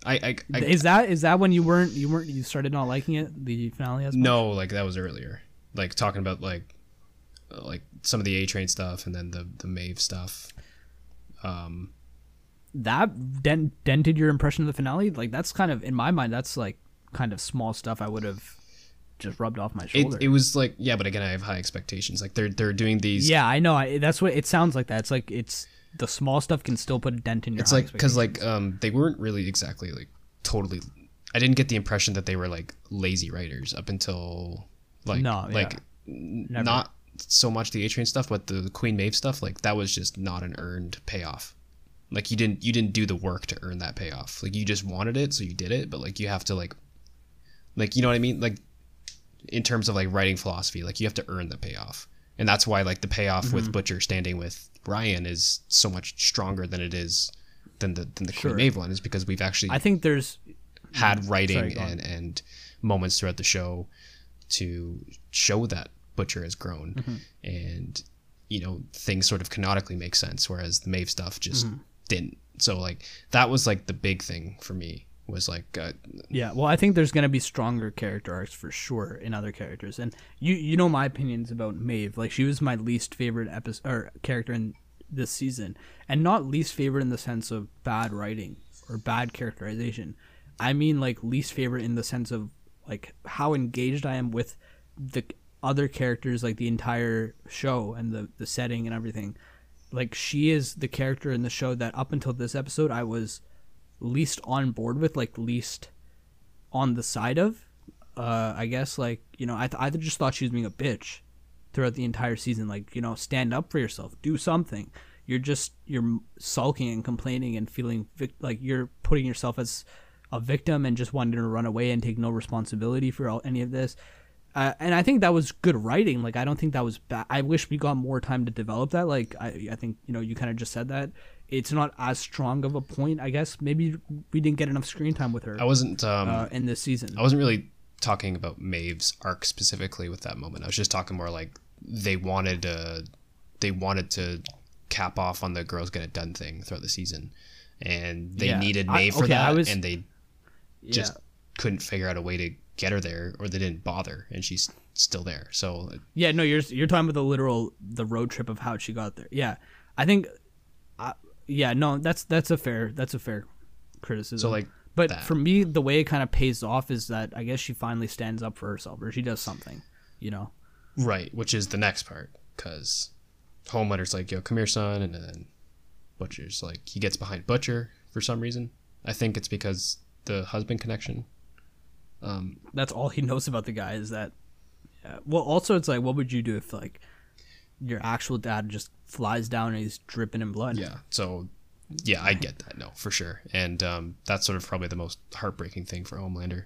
I, I, I is that is that when you weren't you weren't you started not liking it the finale as much? no, like that was earlier. Like talking about like, uh, like some of the A Train stuff and then the the Maeve stuff. Um, that dent, dented your impression of the finale like that's kind of in my mind that's like kind of small stuff i would have just rubbed off my it, shoulder it was like yeah, but again, I have high expectations. Like they're they're doing these. yeah i know I, that's what it sounds like that it's like it's the small stuff can still put a dent in your it's like because like um they weren't really exactly like totally. I didn't get the impression that they were like lazy writers up until like No, yeah. like Never. not so much the A Train stuff, but the Queen Maeve stuff. Like that was just not an earned payoff. Like you didn't you didn't do the work to earn that payoff. Like you just wanted it, so you did it. But like you have to like, like you know what I mean? Like in terms of like writing philosophy, like you have to earn the payoff, and that's why like the payoff Mm-hmm. with Butcher standing with Ryan is so much stronger than it is than the than the Sure. Queen Maeve one is because we've actually I think there's had writing Sorry, and and moments throughout the show to show that Butcher has grown Mm-hmm. and you know things sort of canonically make sense whereas the Maeve stuff just Mm-hmm. didn't so like that was like the big thing for me was like uh, Yeah, well, I think there's gonna be stronger character arcs for sure in other characters, and you you know my opinions about Maeve. Like she was my least favorite episode or character in this season, and not least favorite in the sense of bad writing or bad characterization. I mean like least favorite in the sense of like how engaged I am with the other characters, like the entire show and the the setting and everything. Like she is the character in the show that up until this episode I was least on board with, like least on the side of. Uh, I guess like you know I th- I just thought she was being a bitch throughout the entire season. Like you know stand up for yourself, do something. You're just you're sulking and complaining and feeling vic- like you're putting yourself as a victim and just wanting to run away and take no responsibility for all, any of this. Uh, and I think that was good writing. Like I don't think that was bad. I wish we got more time to develop that. Like I, I think you know you kind of just said that it's not as strong of a point. I guess maybe we didn't get enough screen time with her I wasn't um uh, in this season. I wasn't really talking about Maeve's arc specifically with that moment I was just talking more like they wanted to they wanted to cap off on the girls get it done thing throughout the season and they Yeah. needed I- Maeve for okay, I that was- and they Yeah. just couldn't figure out a way to get her there or they didn't bother and she's still there so Yeah, no, you're you're talking about the literal the road trip of how she got there. Yeah, I think, uh, yeah, no, that's that's a fair that's a fair criticism. so like but that. for me, the way it kind of pays off is that I guess she finally stands up for herself, or she does something, you know. right which is the next part because Homelander's like yo come here son and then Butcher's like he gets behind Butcher for some reason I think it's because the husband connection um That's all he knows about the guy is that. Yeah. Well, also it's like, what would you do if like your actual dad just flies down and he's dripping in blood? Yeah. So, yeah, I get that. No, for sure. And um, that's sort of probably the most heartbreaking thing for Homelander,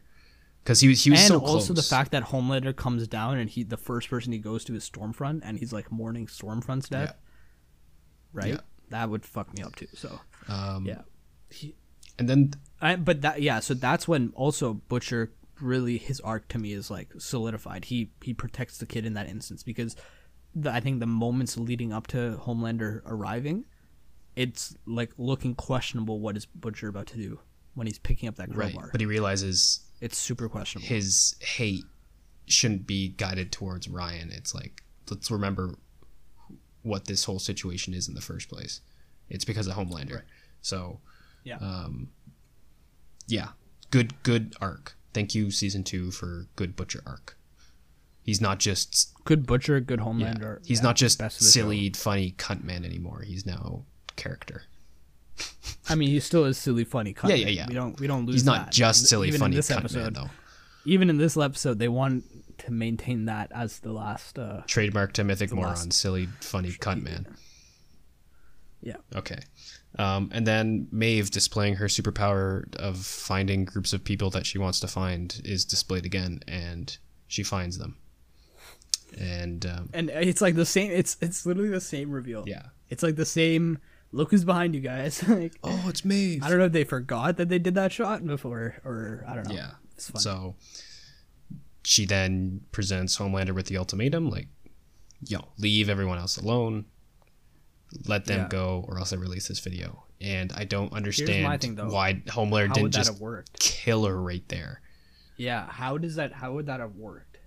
because he was he was and so also the fact that Homelander comes down and he the first person he goes to is Stormfront and he's like mourning Stormfront's death. Right? Yeah. That would fuck me up too. So Um, yeah. And then I, but that yeah, so that's when also Butcher really his arc to me is like solidified. He he protects the kid in that instance because the, I think the moments leading up to Homelander arriving, it's like looking questionable. What is Butcher about to do when he's picking up that right, crowbar? but he realizes it's super questionable. his hate shouldn't be guided towards Ryan. It's like let's remember what this whole situation is in the first place. It's because of Homelander. So yeah. um, yeah, good good arc. Thank you season two for good Butcher arc. He's not just good Butcher, good Yeah. Homelander. He's Yeah, not just the show. silly, funny cunt man anymore. He's now character. I mean, he still is silly, funny. Cunt Yeah, yeah, man. yeah. We don't we don't lose. He's not that. just silly, Even in funny this cunt episode, man though. Even in this episode, they want to maintain that as the last. uh Trademark to Mythic Moron, last- silly, funny cunt man. Yeah. Okay. Um, and then Maeve displaying her superpower of finding groups of people that she wants to find is displayed again, and she finds them. And um, and it's like the same. It's it's literally the same reveal. yeah. It's like the same. Look who's behind you guys. like Oh, it's Maeve. I don't know if they forgot that they did that shot before, or I don't know. Yeah. So she then presents Homelander with the ultimatum like, yo, leave everyone else alone, let them Yeah. go, or else I release this video. And I don't understand thing, though. why Homelander didn't just kill her right there. Yeah, how does that? How would that have worked?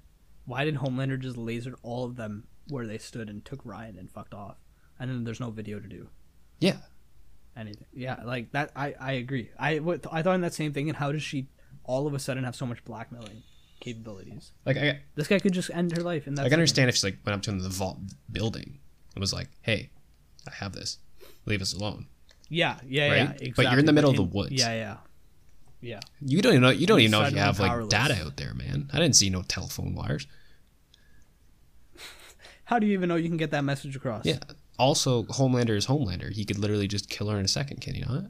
Why did Homelander just laser all of them where they stood and took Ryan and fucked off, and then there's no video to do Yeah. anything? Yeah, like that. I I agree. I what I thought in that same thing. And how does she all of a sudden have so much blackmailing capabilities? Like I, This guy could just end her life. And I can understand if she like went up to him in the Vought building and was like, "Hey, I have this. Leave us alone." Yeah, yeah, Right? yeah. But you're in the middle of the woods. Yeah, yeah, yeah. You don't even know. You don't even know if you have like data out there, man. I didn't see no telephone wires. How do you even know you can get that message across? Yeah, also Homelander is Homelander. He could literally just kill her in a second, can he not?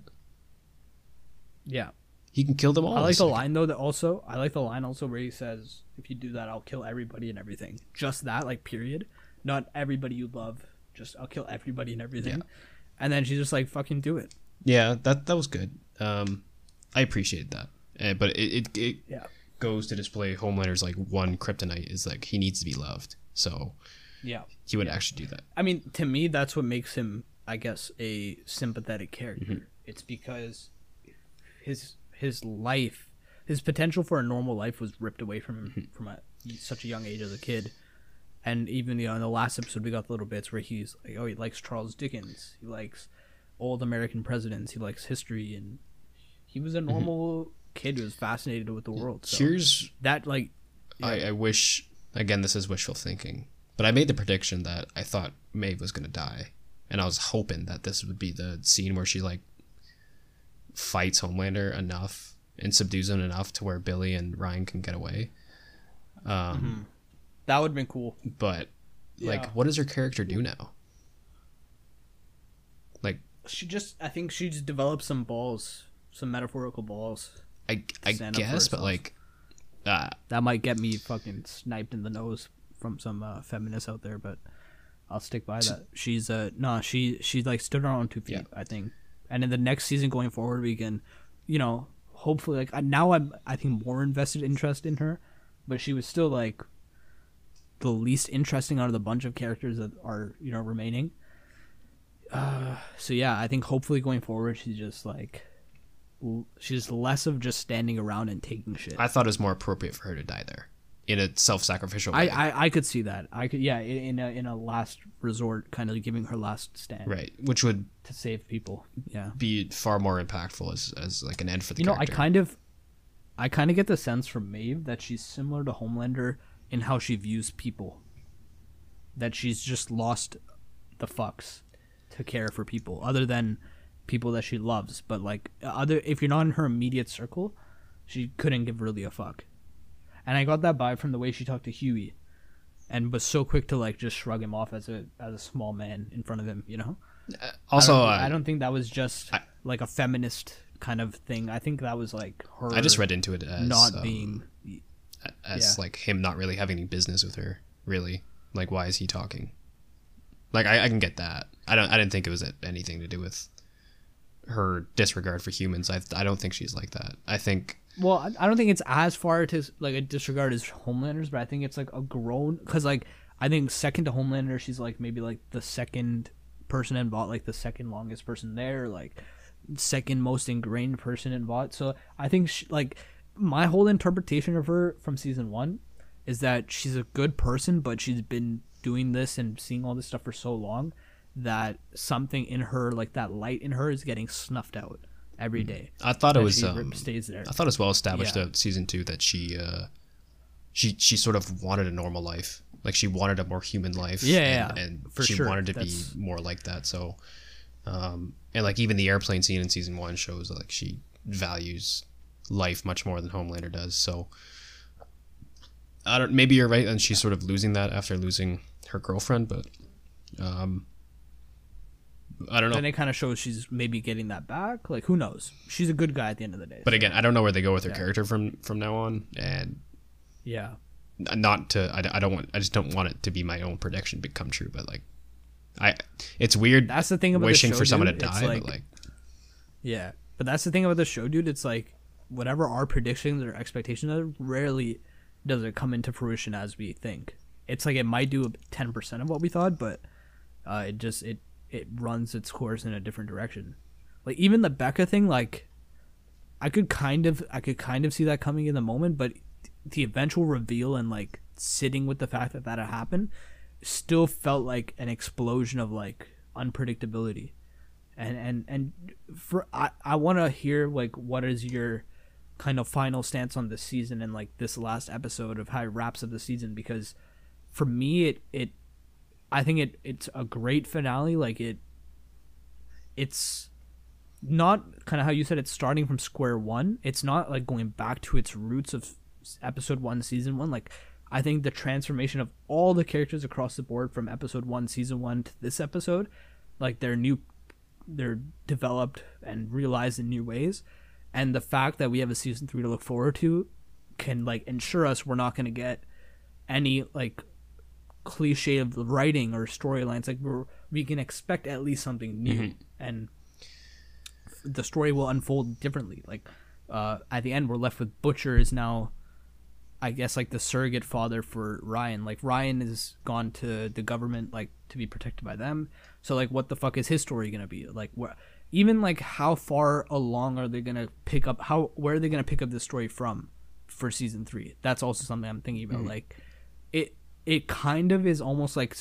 Yeah. He can kill them all. I like the line though that also I like the line also where he says, "If you do that, I'll kill everybody and everything." Just that, like, period. Not everybody you love. Just I'll kill everybody and everything. Yeah. And then she's just like, "Fucking do it." Yeah, that that was good. Um, I appreciate that. Uh, but it, it it Yeah. goes to display Homelander's like one kryptonite is like he needs to be loved. So Yeah. he would actually do that. I mean, to me, that's what makes him, I guess, a sympathetic character. Mm-hmm. It's because his his life, his potential for a normal life, was ripped away from him Mm-hmm. from a, such a young age as a kid. And even you know, in the last episode, we got the little bits where he's like, "Oh, he likes Charles Dickens. He likes old American presidents. He likes history." And he was a normal kid who was fascinated with the world. So Mm-hmm. Here's that, like, I, I wish again this is wishful thinking, but I made the prediction that I thought Maeve was gonna die, and I was hoping that this would be the scene where she like fights Homelander enough and subdues him enough to where Billy and Ryan can get away. Um, that would have been cool. But like, Yeah. what does her character do now? Like, She just, I think she just developed some balls, some metaphorical balls. I I stand up for guess, but like, uh, That might get me fucking sniped in the nose from some uh, feminists out there, but I'll stick by that. She's uh no, she she like stood on her own two feet, Yeah. I think. And in the next season going forward, we can, you know, hopefully like now I'm I think more invested interest in her, but she was still like the least interesting out of the bunch of characters that are you know remaining. Uh, so yeah, I think hopefully going forward, she's just like. She's less of just standing around and taking shit. I thought it was more appropriate for her to die there in a self-sacrificial I, way. I, I could see that. I could yeah in in a in a last resort kind of giving her last stand right, which would to save people. Yeah. be far more impactful as, as like an end for the You know, I kind of I kind of get the sense from Maeve that she's similar to Homelander in how she views people. That she's just lost the fucks to care for people other than people that she loves, but like other if you're not in her immediate circle, she couldn't give really a fuck. And I got that vibe from the way she talked to Hughie and was so quick to like just shrug him off as a as a small man in front of him, you know? also, I don't, uh, I don't think that was just I- like a feminist kind of thing. I think that was like her. I just read into it as not um, being. As yeah. like him not really having any business with her. Really, like why is he talking? Like I, I can get that. I don't. I didn't think it was anything to do with her disregard for humans. I I don't think she's like that. I think Well, I- don't think it's as far to like a disregard as Homelander's, but I think it's like a grown because like I think second to Homelander, she's like maybe like the second person in Vought, like the second longest person there, like second most ingrained person in Vought. So I think she, like my whole interpretation of her from season one is that she's a good person, but she's been doing this and seeing all this stuff for so long that something in her, like that light in her, is getting snuffed out every day. I thought it was. Um, stays there. I thought it was well established Yeah. out season two that she, uh, she she sort of wanted a normal life. Like she wanted a more human life. Yeah, and, yeah, and for she sure. wanted to That's- be more like that. So, um, and like even the airplane scene in season one shows like she values life much more than Homelander does. So, I don't. Maybe you're right, and she's sort of losing that after losing her girlfriend. But, um, I don't know. then it kind of shows she's maybe getting that back. Like who knows? She's a good guy at the end of the day. but again, I don't know where they go with her character from from now on, and yeah, not to I, I don't want I just don't want it to be my own prediction become true but like I it's weird that's the thing about wishing the show, for someone dude. to die like, but like yeah, but that's the thing about the show, dude. It's like whatever our predictions or expectations are, rarely does it come into fruition as we think. It's like it might do ten percent of what we thought, but uh, it just it it runs its course in a different direction. Like even the Becca thing, like I could kind of I could kind of see that coming in the moment, but the eventual reveal and like sitting with the fact that that had happened still felt like an explosion of like unpredictability and and and for i i want to hear like what is your kind of final stance on this season and like this last episode of how it wraps up the season because for me it it i think it it's a great finale. Like it it's not kind of how you said it's starting from square one. It's not like going back to its roots of episode one season one. Like I think the transformation of all the characters across the board from episode one, season one to this episode, like they're new, they're developed and realized in new ways, and the fact that we have a season three to look forward to, can like ensure us we're not going to get any like cliche of the writing or storylines. Like we're we can expect at least something new, and the story will unfold differently. Like uh, at the end, we're left with Butcher is now, I guess, like the surrogate father for Ryan. Like Ryan is gone to the government, like to be protected by them. So like, what the fuck is his story gonna be? Like, what? Even like, how far along are they gonna pick up? How where are they gonna pick up this story from for season three? That's also something I'm thinking about. Like, it it kind of is almost like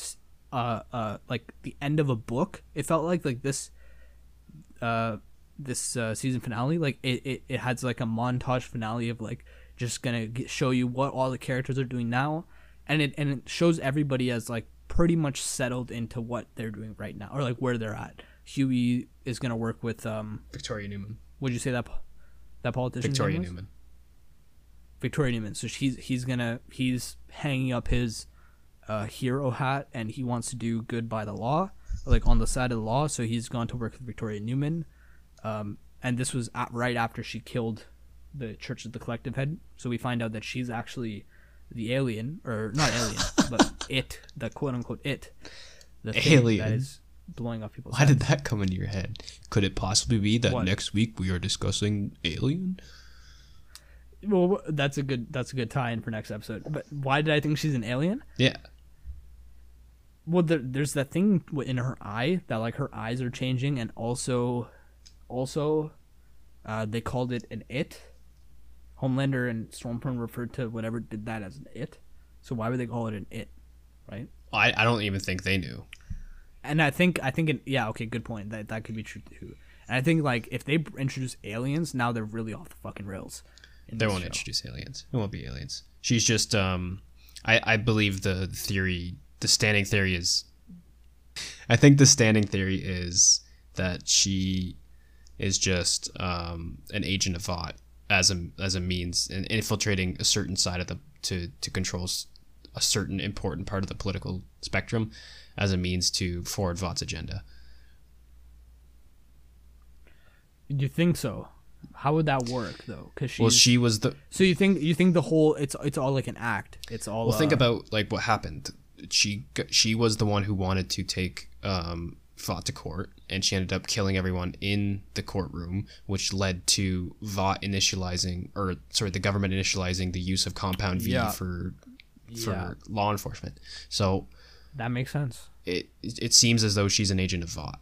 uh uh like the end of a book. It felt like like this uh this uh, season finale like it, it, it has like a montage finale of like just gonna get, show you what all the characters are doing now and it and it shows everybody as like pretty much settled into what they're doing right now or like where they're at Hughie is gonna work with um Victoria Neuman. would you say that that politician Victoria Neuman. Victoria Neuman. So he's he's gonna he's hanging up his uh, hero hat and he wants to do good by the law, like on the side of the law. So he's gone to work with Victoria Neuman, um, and this was at, right after she killed the Church of the Collective head. So we find out that she's actually the alien, or not alien, but it, the quote unquote it, the Alien? that is blowing up people's. Why did that come into your head? Could it possibly be that What? next week we are discussing Alien? Well, that's a good that's a good tie-in for next episode. But why did I think she's an alien? Yeah. well there, there's that thing in her eye that like her eyes are changing and also also uh, they called it an it homelander and stormfront referred to whatever did that as an it so why would they call it an it right I, I don't even think they knew. And i think i think it, yeah okay good point that that could be true too and i think like if they introduce aliens now they're really off the fucking rails They won't show. introduce aliens. It won't be aliens. She's just um I, I believe the theory the standing theory is I think the standing theory is that she is just um an agent of Vought as a as a means in infiltrating a certain side of the to to control a certain important part of the political spectrum as a means to forward Vought's agenda. you think so how would that work though because she's Well, she was the so you think you think the whole it's it's all like an act it's all Well, think uh, about like what happened. She she was the one who wanted to take um, Vought to court, and she ended up killing everyone in the courtroom, which led to Vought initializing, or sorry, the government initializing the use of Compound V Yeah. for for Yeah. law enforcement. So that makes sense it it seems as though she's an agent of Vought.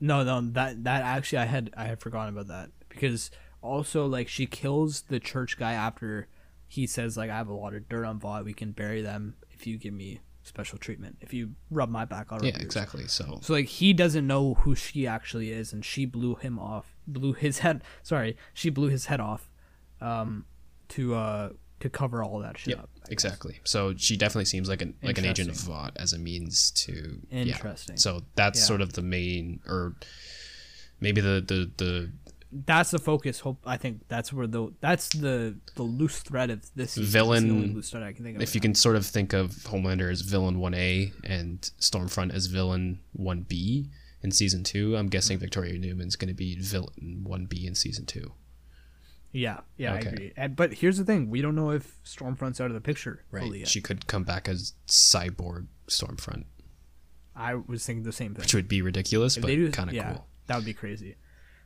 No, no, that that actually I had I had forgotten about that because also like she kills the church guy after he says like I have a lot of dirt on Vought, we can bury them if you give me special treatment. If you rub my back, I'll Yeah, yours. exactly. So So like he doesn't know who she actually is, and she blew him off, blew his head. Sorry, she blew his head off, um, to uh to cover all that shit yeah, up. Exactly. So she definitely seems like an like an agent of. Vought as a means to yeah. Interesting. So that's Yeah. sort of the main, or maybe the the the That's the focus. Hope I think that's where the that's the the loose thread of this Villain- loose thread I can think of. if you can sort of think of Homelander as villain 1A and Stormfront as villain 1B in season 2, I'm guessing mm-hmm. Victoria Neuman's going to be villain 1B in season 2. Yeah, yeah, Okay. I agree. And, but here's the thing: we don't know if Stormfront's out of the picture yet. She could come back as cyborg Stormfront, I was thinking the same thing. which would be ridiculous If but kind of yeah, cool. that would be crazy.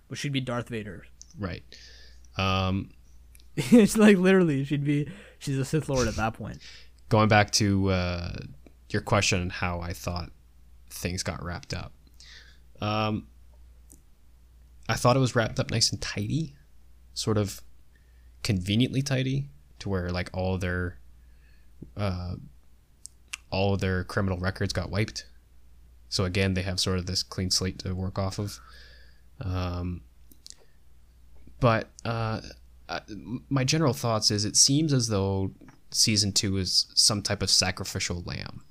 But she'd be Darth Vader. Right. Um it's like literally, she'd be. She's a Sith Lord at that point. going back to uh, your question on how I thought things got wrapped up. Um, I thought it was wrapped up nice and tidy, sort of conveniently tidy, to where like all their, uh, all their criminal records got wiped. So again, they have sort of this clean slate to work off of. Um, but uh, my general thoughts is it seems as though season two is some type of sacrificial lamb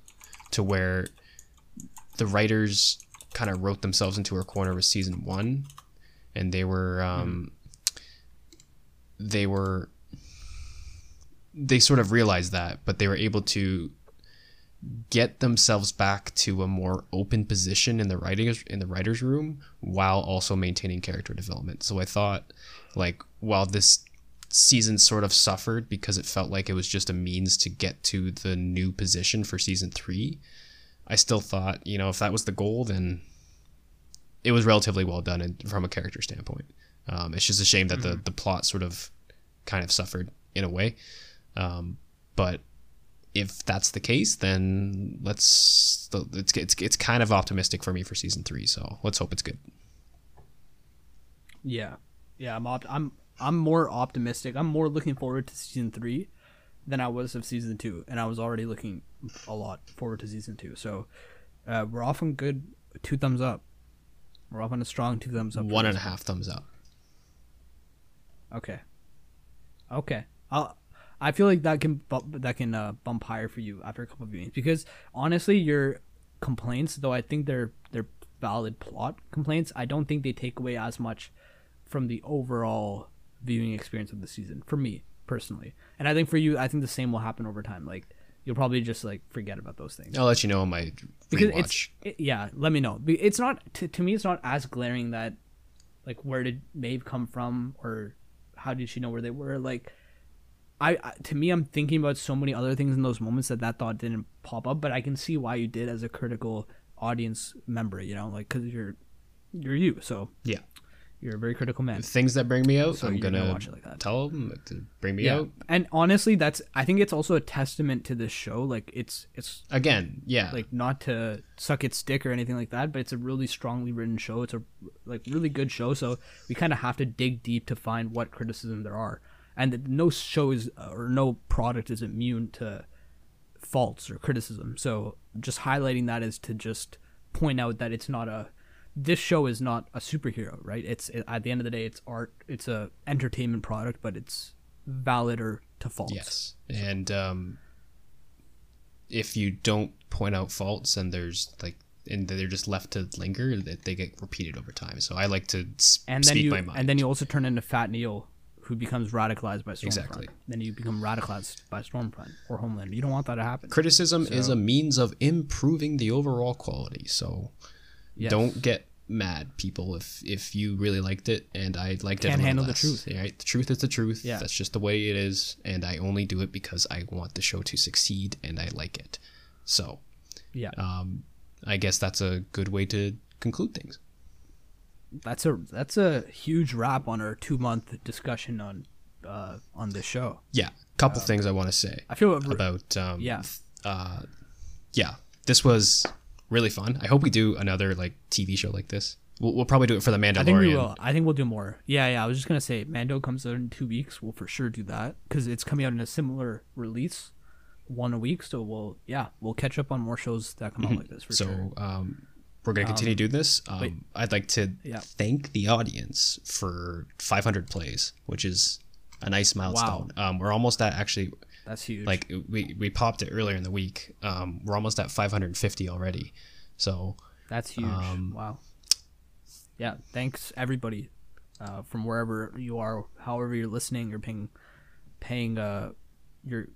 to where the writers kind of wrote themselves into a corner with season one and they were um, they were they sort of realized that, but they were able to get themselves back to a more open position in the writers in the writers room while also maintaining character development. So I thought like while this season sort of suffered because it felt like it was just a means to get to the new position for season 3, I still thought, you know, if that was the goal then it was relatively well done from a character standpoint. Um, it's just a shame that mm-hmm. the the plot sort of kind of suffered in a way. Um, but if that's the case, then let's it's it's it's kind of optimistic for me for season three. So let's hope it's good. Yeah, yeah, I'm op- I'm I'm more optimistic. I'm more looking forward to season three than I was of season two, and I was already looking a lot forward to season two. So uh, we're off on good two thumbs up. We're off on a strong two thumbs up. One and a half thumbs up. Okay. Okay. I'll I feel like that can bump, that can uh, bump higher for you after a couple of viewings because honestly, your complaints, though I think they're they're valid plot complaints, I don't think they take away as much from the overall viewing experience of the season for me personally. And I think for you, I think the same will happen over time. Like you'll probably just like forget about those things. I'll let you know on my because it's it, yeah. Let me know. It's not to, to me. It's not as glaring that like where did Maeve come from or how did she know where they were? Like I, I, to me i'm thinking about so many other things in those moments that that thought didn't pop up but i can see why you did as a critical audience member you know like because you're you're you so. Yeah you're a very critical man. Things that bring me out so i'm gonna watch it like that. tell them to bring me yeah. out. And honestly that's i think it's also a testament to this show. Like it's it's again yeah. like not to suck its stick or anything like that but it's a really strongly written show. It's a like really good show. So we kind of have to dig deep to find what criticism there are. And that no show is uh, or no product is immune to faults or criticism. So just highlighting that is to just point out that it's not a this show is not a superhero, right? It's it, at the end of the day, it's art. It's a entertainment product, but it's valid or to faults. Yes, and um, if you don't point out faults, and there's like, and they're just left to linger, that they get repeated over time. So I like to and then speak you, my mind. And then you also turn into Fat Neil who becomes radicalized by Stormfront. Exactly. Then you become radicalized by Stormfront or Homeland. You don't want that to happen. Criticism so, is a means of improving the overall quality. So yes. don't get mad, people, if if you really liked it and I liked it. Can't handle the truth. Right? The truth is the truth. Yeah. That's just the way it is, and I only do it because I want the show to succeed and I like it. So, yeah. Um, I guess that's a good way to conclude things that's a that's a huge wrap on our two month discussion on uh, on this show. Yeah, a couple uh, things I want to say. I feel about um, yeah, uh, yeah. This was really fun. I hope we do another like TV show like this. We'll, we'll probably do it for the Mandalorian. I think we will. I think we'll do more. Yeah, yeah. I was just gonna say, Mando comes out in two weeks. We'll for sure do that because it's coming out in a similar release, one a week. So we'll yeah, we'll catch up on more shows that come mm-hmm. out like this for so, sure. So um, we're going to continue um, doing this. Um, I'd like to yeah. thank the audience for 500 plays, which is a nice milestone. Wow. Um, we're almost at actually. That's huge. Like we, we popped it earlier in the week. Um, we're almost at 550 already. So that's huge. Um, wow. Yeah. Thanks everybody, uh, from wherever you are, however you're listening, you're paying, paying, uh, you're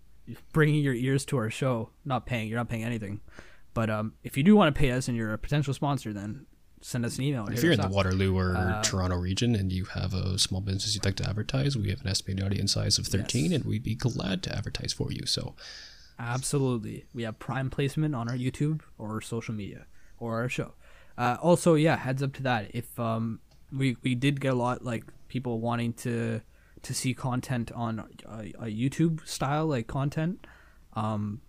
bringing your ears to our show. Not paying. You're not paying anything. But um, if you do want to pay us and you're a potential sponsor, then send us an email. If you're in the Waterloo or uh, Toronto region and you have a small business you'd like to advertise, we have an estimated audience size of 13 yes. and we'd be glad to advertise for you. So, absolutely. We have prime placement on our YouTube or social media or our show. Uh, also, yeah, heads up to that. If um, we, we did get a lot like people wanting to to see content on a, a YouTube style like content. Um,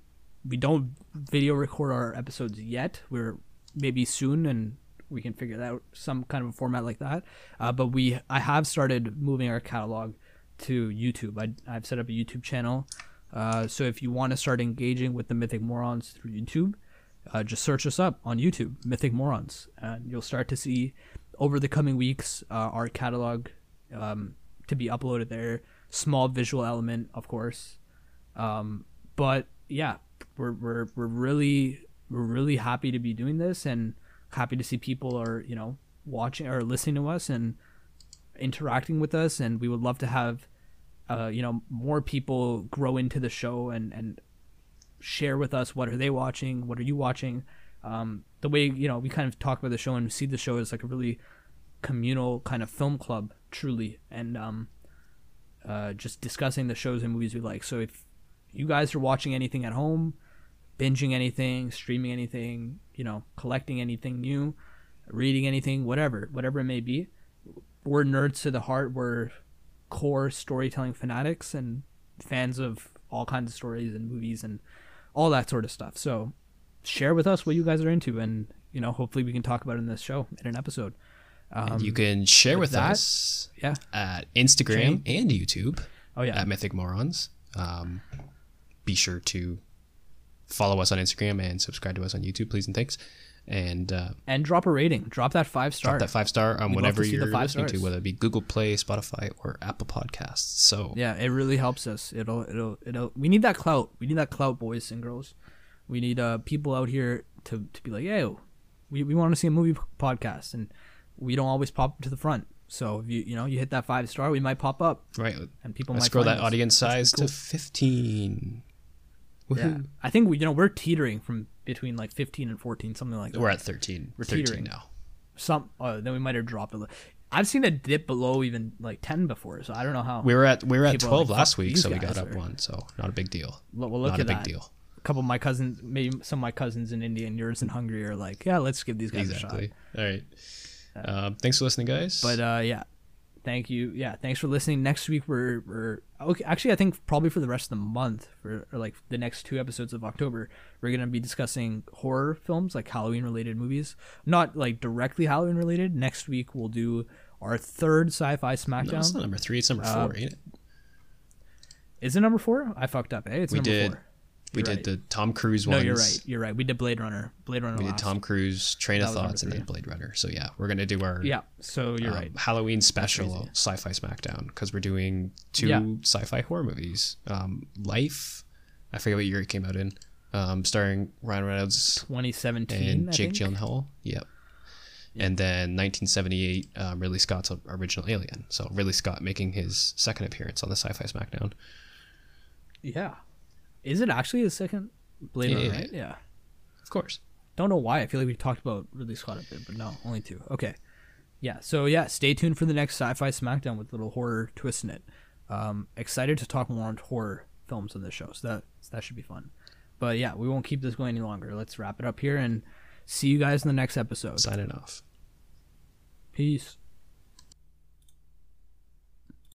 we don't video record our episodes yet. We're maybe soon, and we can figure out some kind of a format like that. Uh, but we, I have started moving our catalog to YouTube. I, I've set up a YouTube channel. Uh, so if you want to start engaging with the Mythic Morons through YouTube, uh, just search us up on YouTube, Mythic Morons, and you'll start to see over the coming weeks uh, our catalog um, to be uploaded there. Small visual element, of course, um, but yeah, we're we're we're really we're really happy to be doing this and happy to see people are you know watching or listening to us and interacting with us and we would love to have uh, you know, more people grow into the show and and share with us what are they watching, what are you watching. Um, the way you know we kind of talk about the show and see the show as like a really communal kind of film club, truly, and um, uh, just discussing the shows and movies we like. So if you guys are watching anything at home, binging anything, streaming anything, you know, collecting anything new, reading anything, whatever, whatever it may be, we're nerds to the heart. We're core storytelling fanatics and fans of all kinds of stories and movies and all that sort of stuff. So share with us what you guys are into and you know hopefully we can talk about it in this show in an episode um, you can share with, with that, us yeah. at instagram and youtube oh yeah at mythic morons um, be sure to follow us on instagram and subscribe to us on youtube please and thanks and uh, and drop a rating drop that five star drop that five star on We'd whatever you're listening stars. to whether it be google play spotify or apple podcasts so yeah it really helps us it'll it'll it'll we need that clout we need that clout boys and girls we need uh, people out here to, to be like, hey, we, we want to see a movie podcast, and we don't always pop to the front. So if you you know you hit that five star, we might pop up. Right. And people Let's might grow that us. audience size cool. to fifteen. Yeah. I think we you know we're teetering from between like fifteen and fourteen, something like that. We're at thirteen. We're teetering. thirteen now. Some uh, then we might have dropped a little. I've seen a dip below even like ten before, so I don't know how. We were at we were at twelve like, last week, so we got up are. one. So not a big deal. Well, look not at a big that. deal A couple of my cousins, maybe some of my cousins in India and yours in Hungary are like, yeah, let's give these guys exactly. a shot. All right. Uh, thanks for listening, guys. But uh, yeah, thank you. Yeah, thanks for listening. Next week we're we're okay. Actually, I think probably for the rest of the month, for like the next two episodes of October, we're gonna be discussing horror films, like Halloween related movies. Not like directly Halloween related. Next week we'll do our third sci-fi SmackDown. No, it's not number three. It's number uh, four, ain't it? Is it number four? I fucked up. Hey, eh? it's we number did. four. We did the Tom Cruise one. No, you're right. You're right. We did Blade Runner. Blade Runner. We last. did Tom Cruise, Train of Thoughts, and then Blade Runner. So yeah, we're gonna do our yeah. So you're um, right. Halloween special Sci-Fi Smackdown because we're doing two yeah. sci-fi horror movies. Um, Life, I forget what year it came out in. Um, starring Ryan Reynolds, 2017, and Jake Gyllenhaal. Yep. And then 1978, um, Ridley Scott's original Alien. So Ridley Scott making his second appearance on the Sci-Fi Smackdown. Yeah. Is it actually the second Blade yeah, Runner, right? Yeah. Of course. Don't know why. I feel like we talked about Ridley Scott a bit, but no, only two. Okay. Yeah. So yeah, stay tuned for the next Sci-Fi Smackdown with a little horror twist in it. Um, excited to talk more on horror films on this show, so that so that should be fun. But yeah, we won't keep this going any longer. Let's wrap it up here and see you guys in the next episode. Signing off. Peace.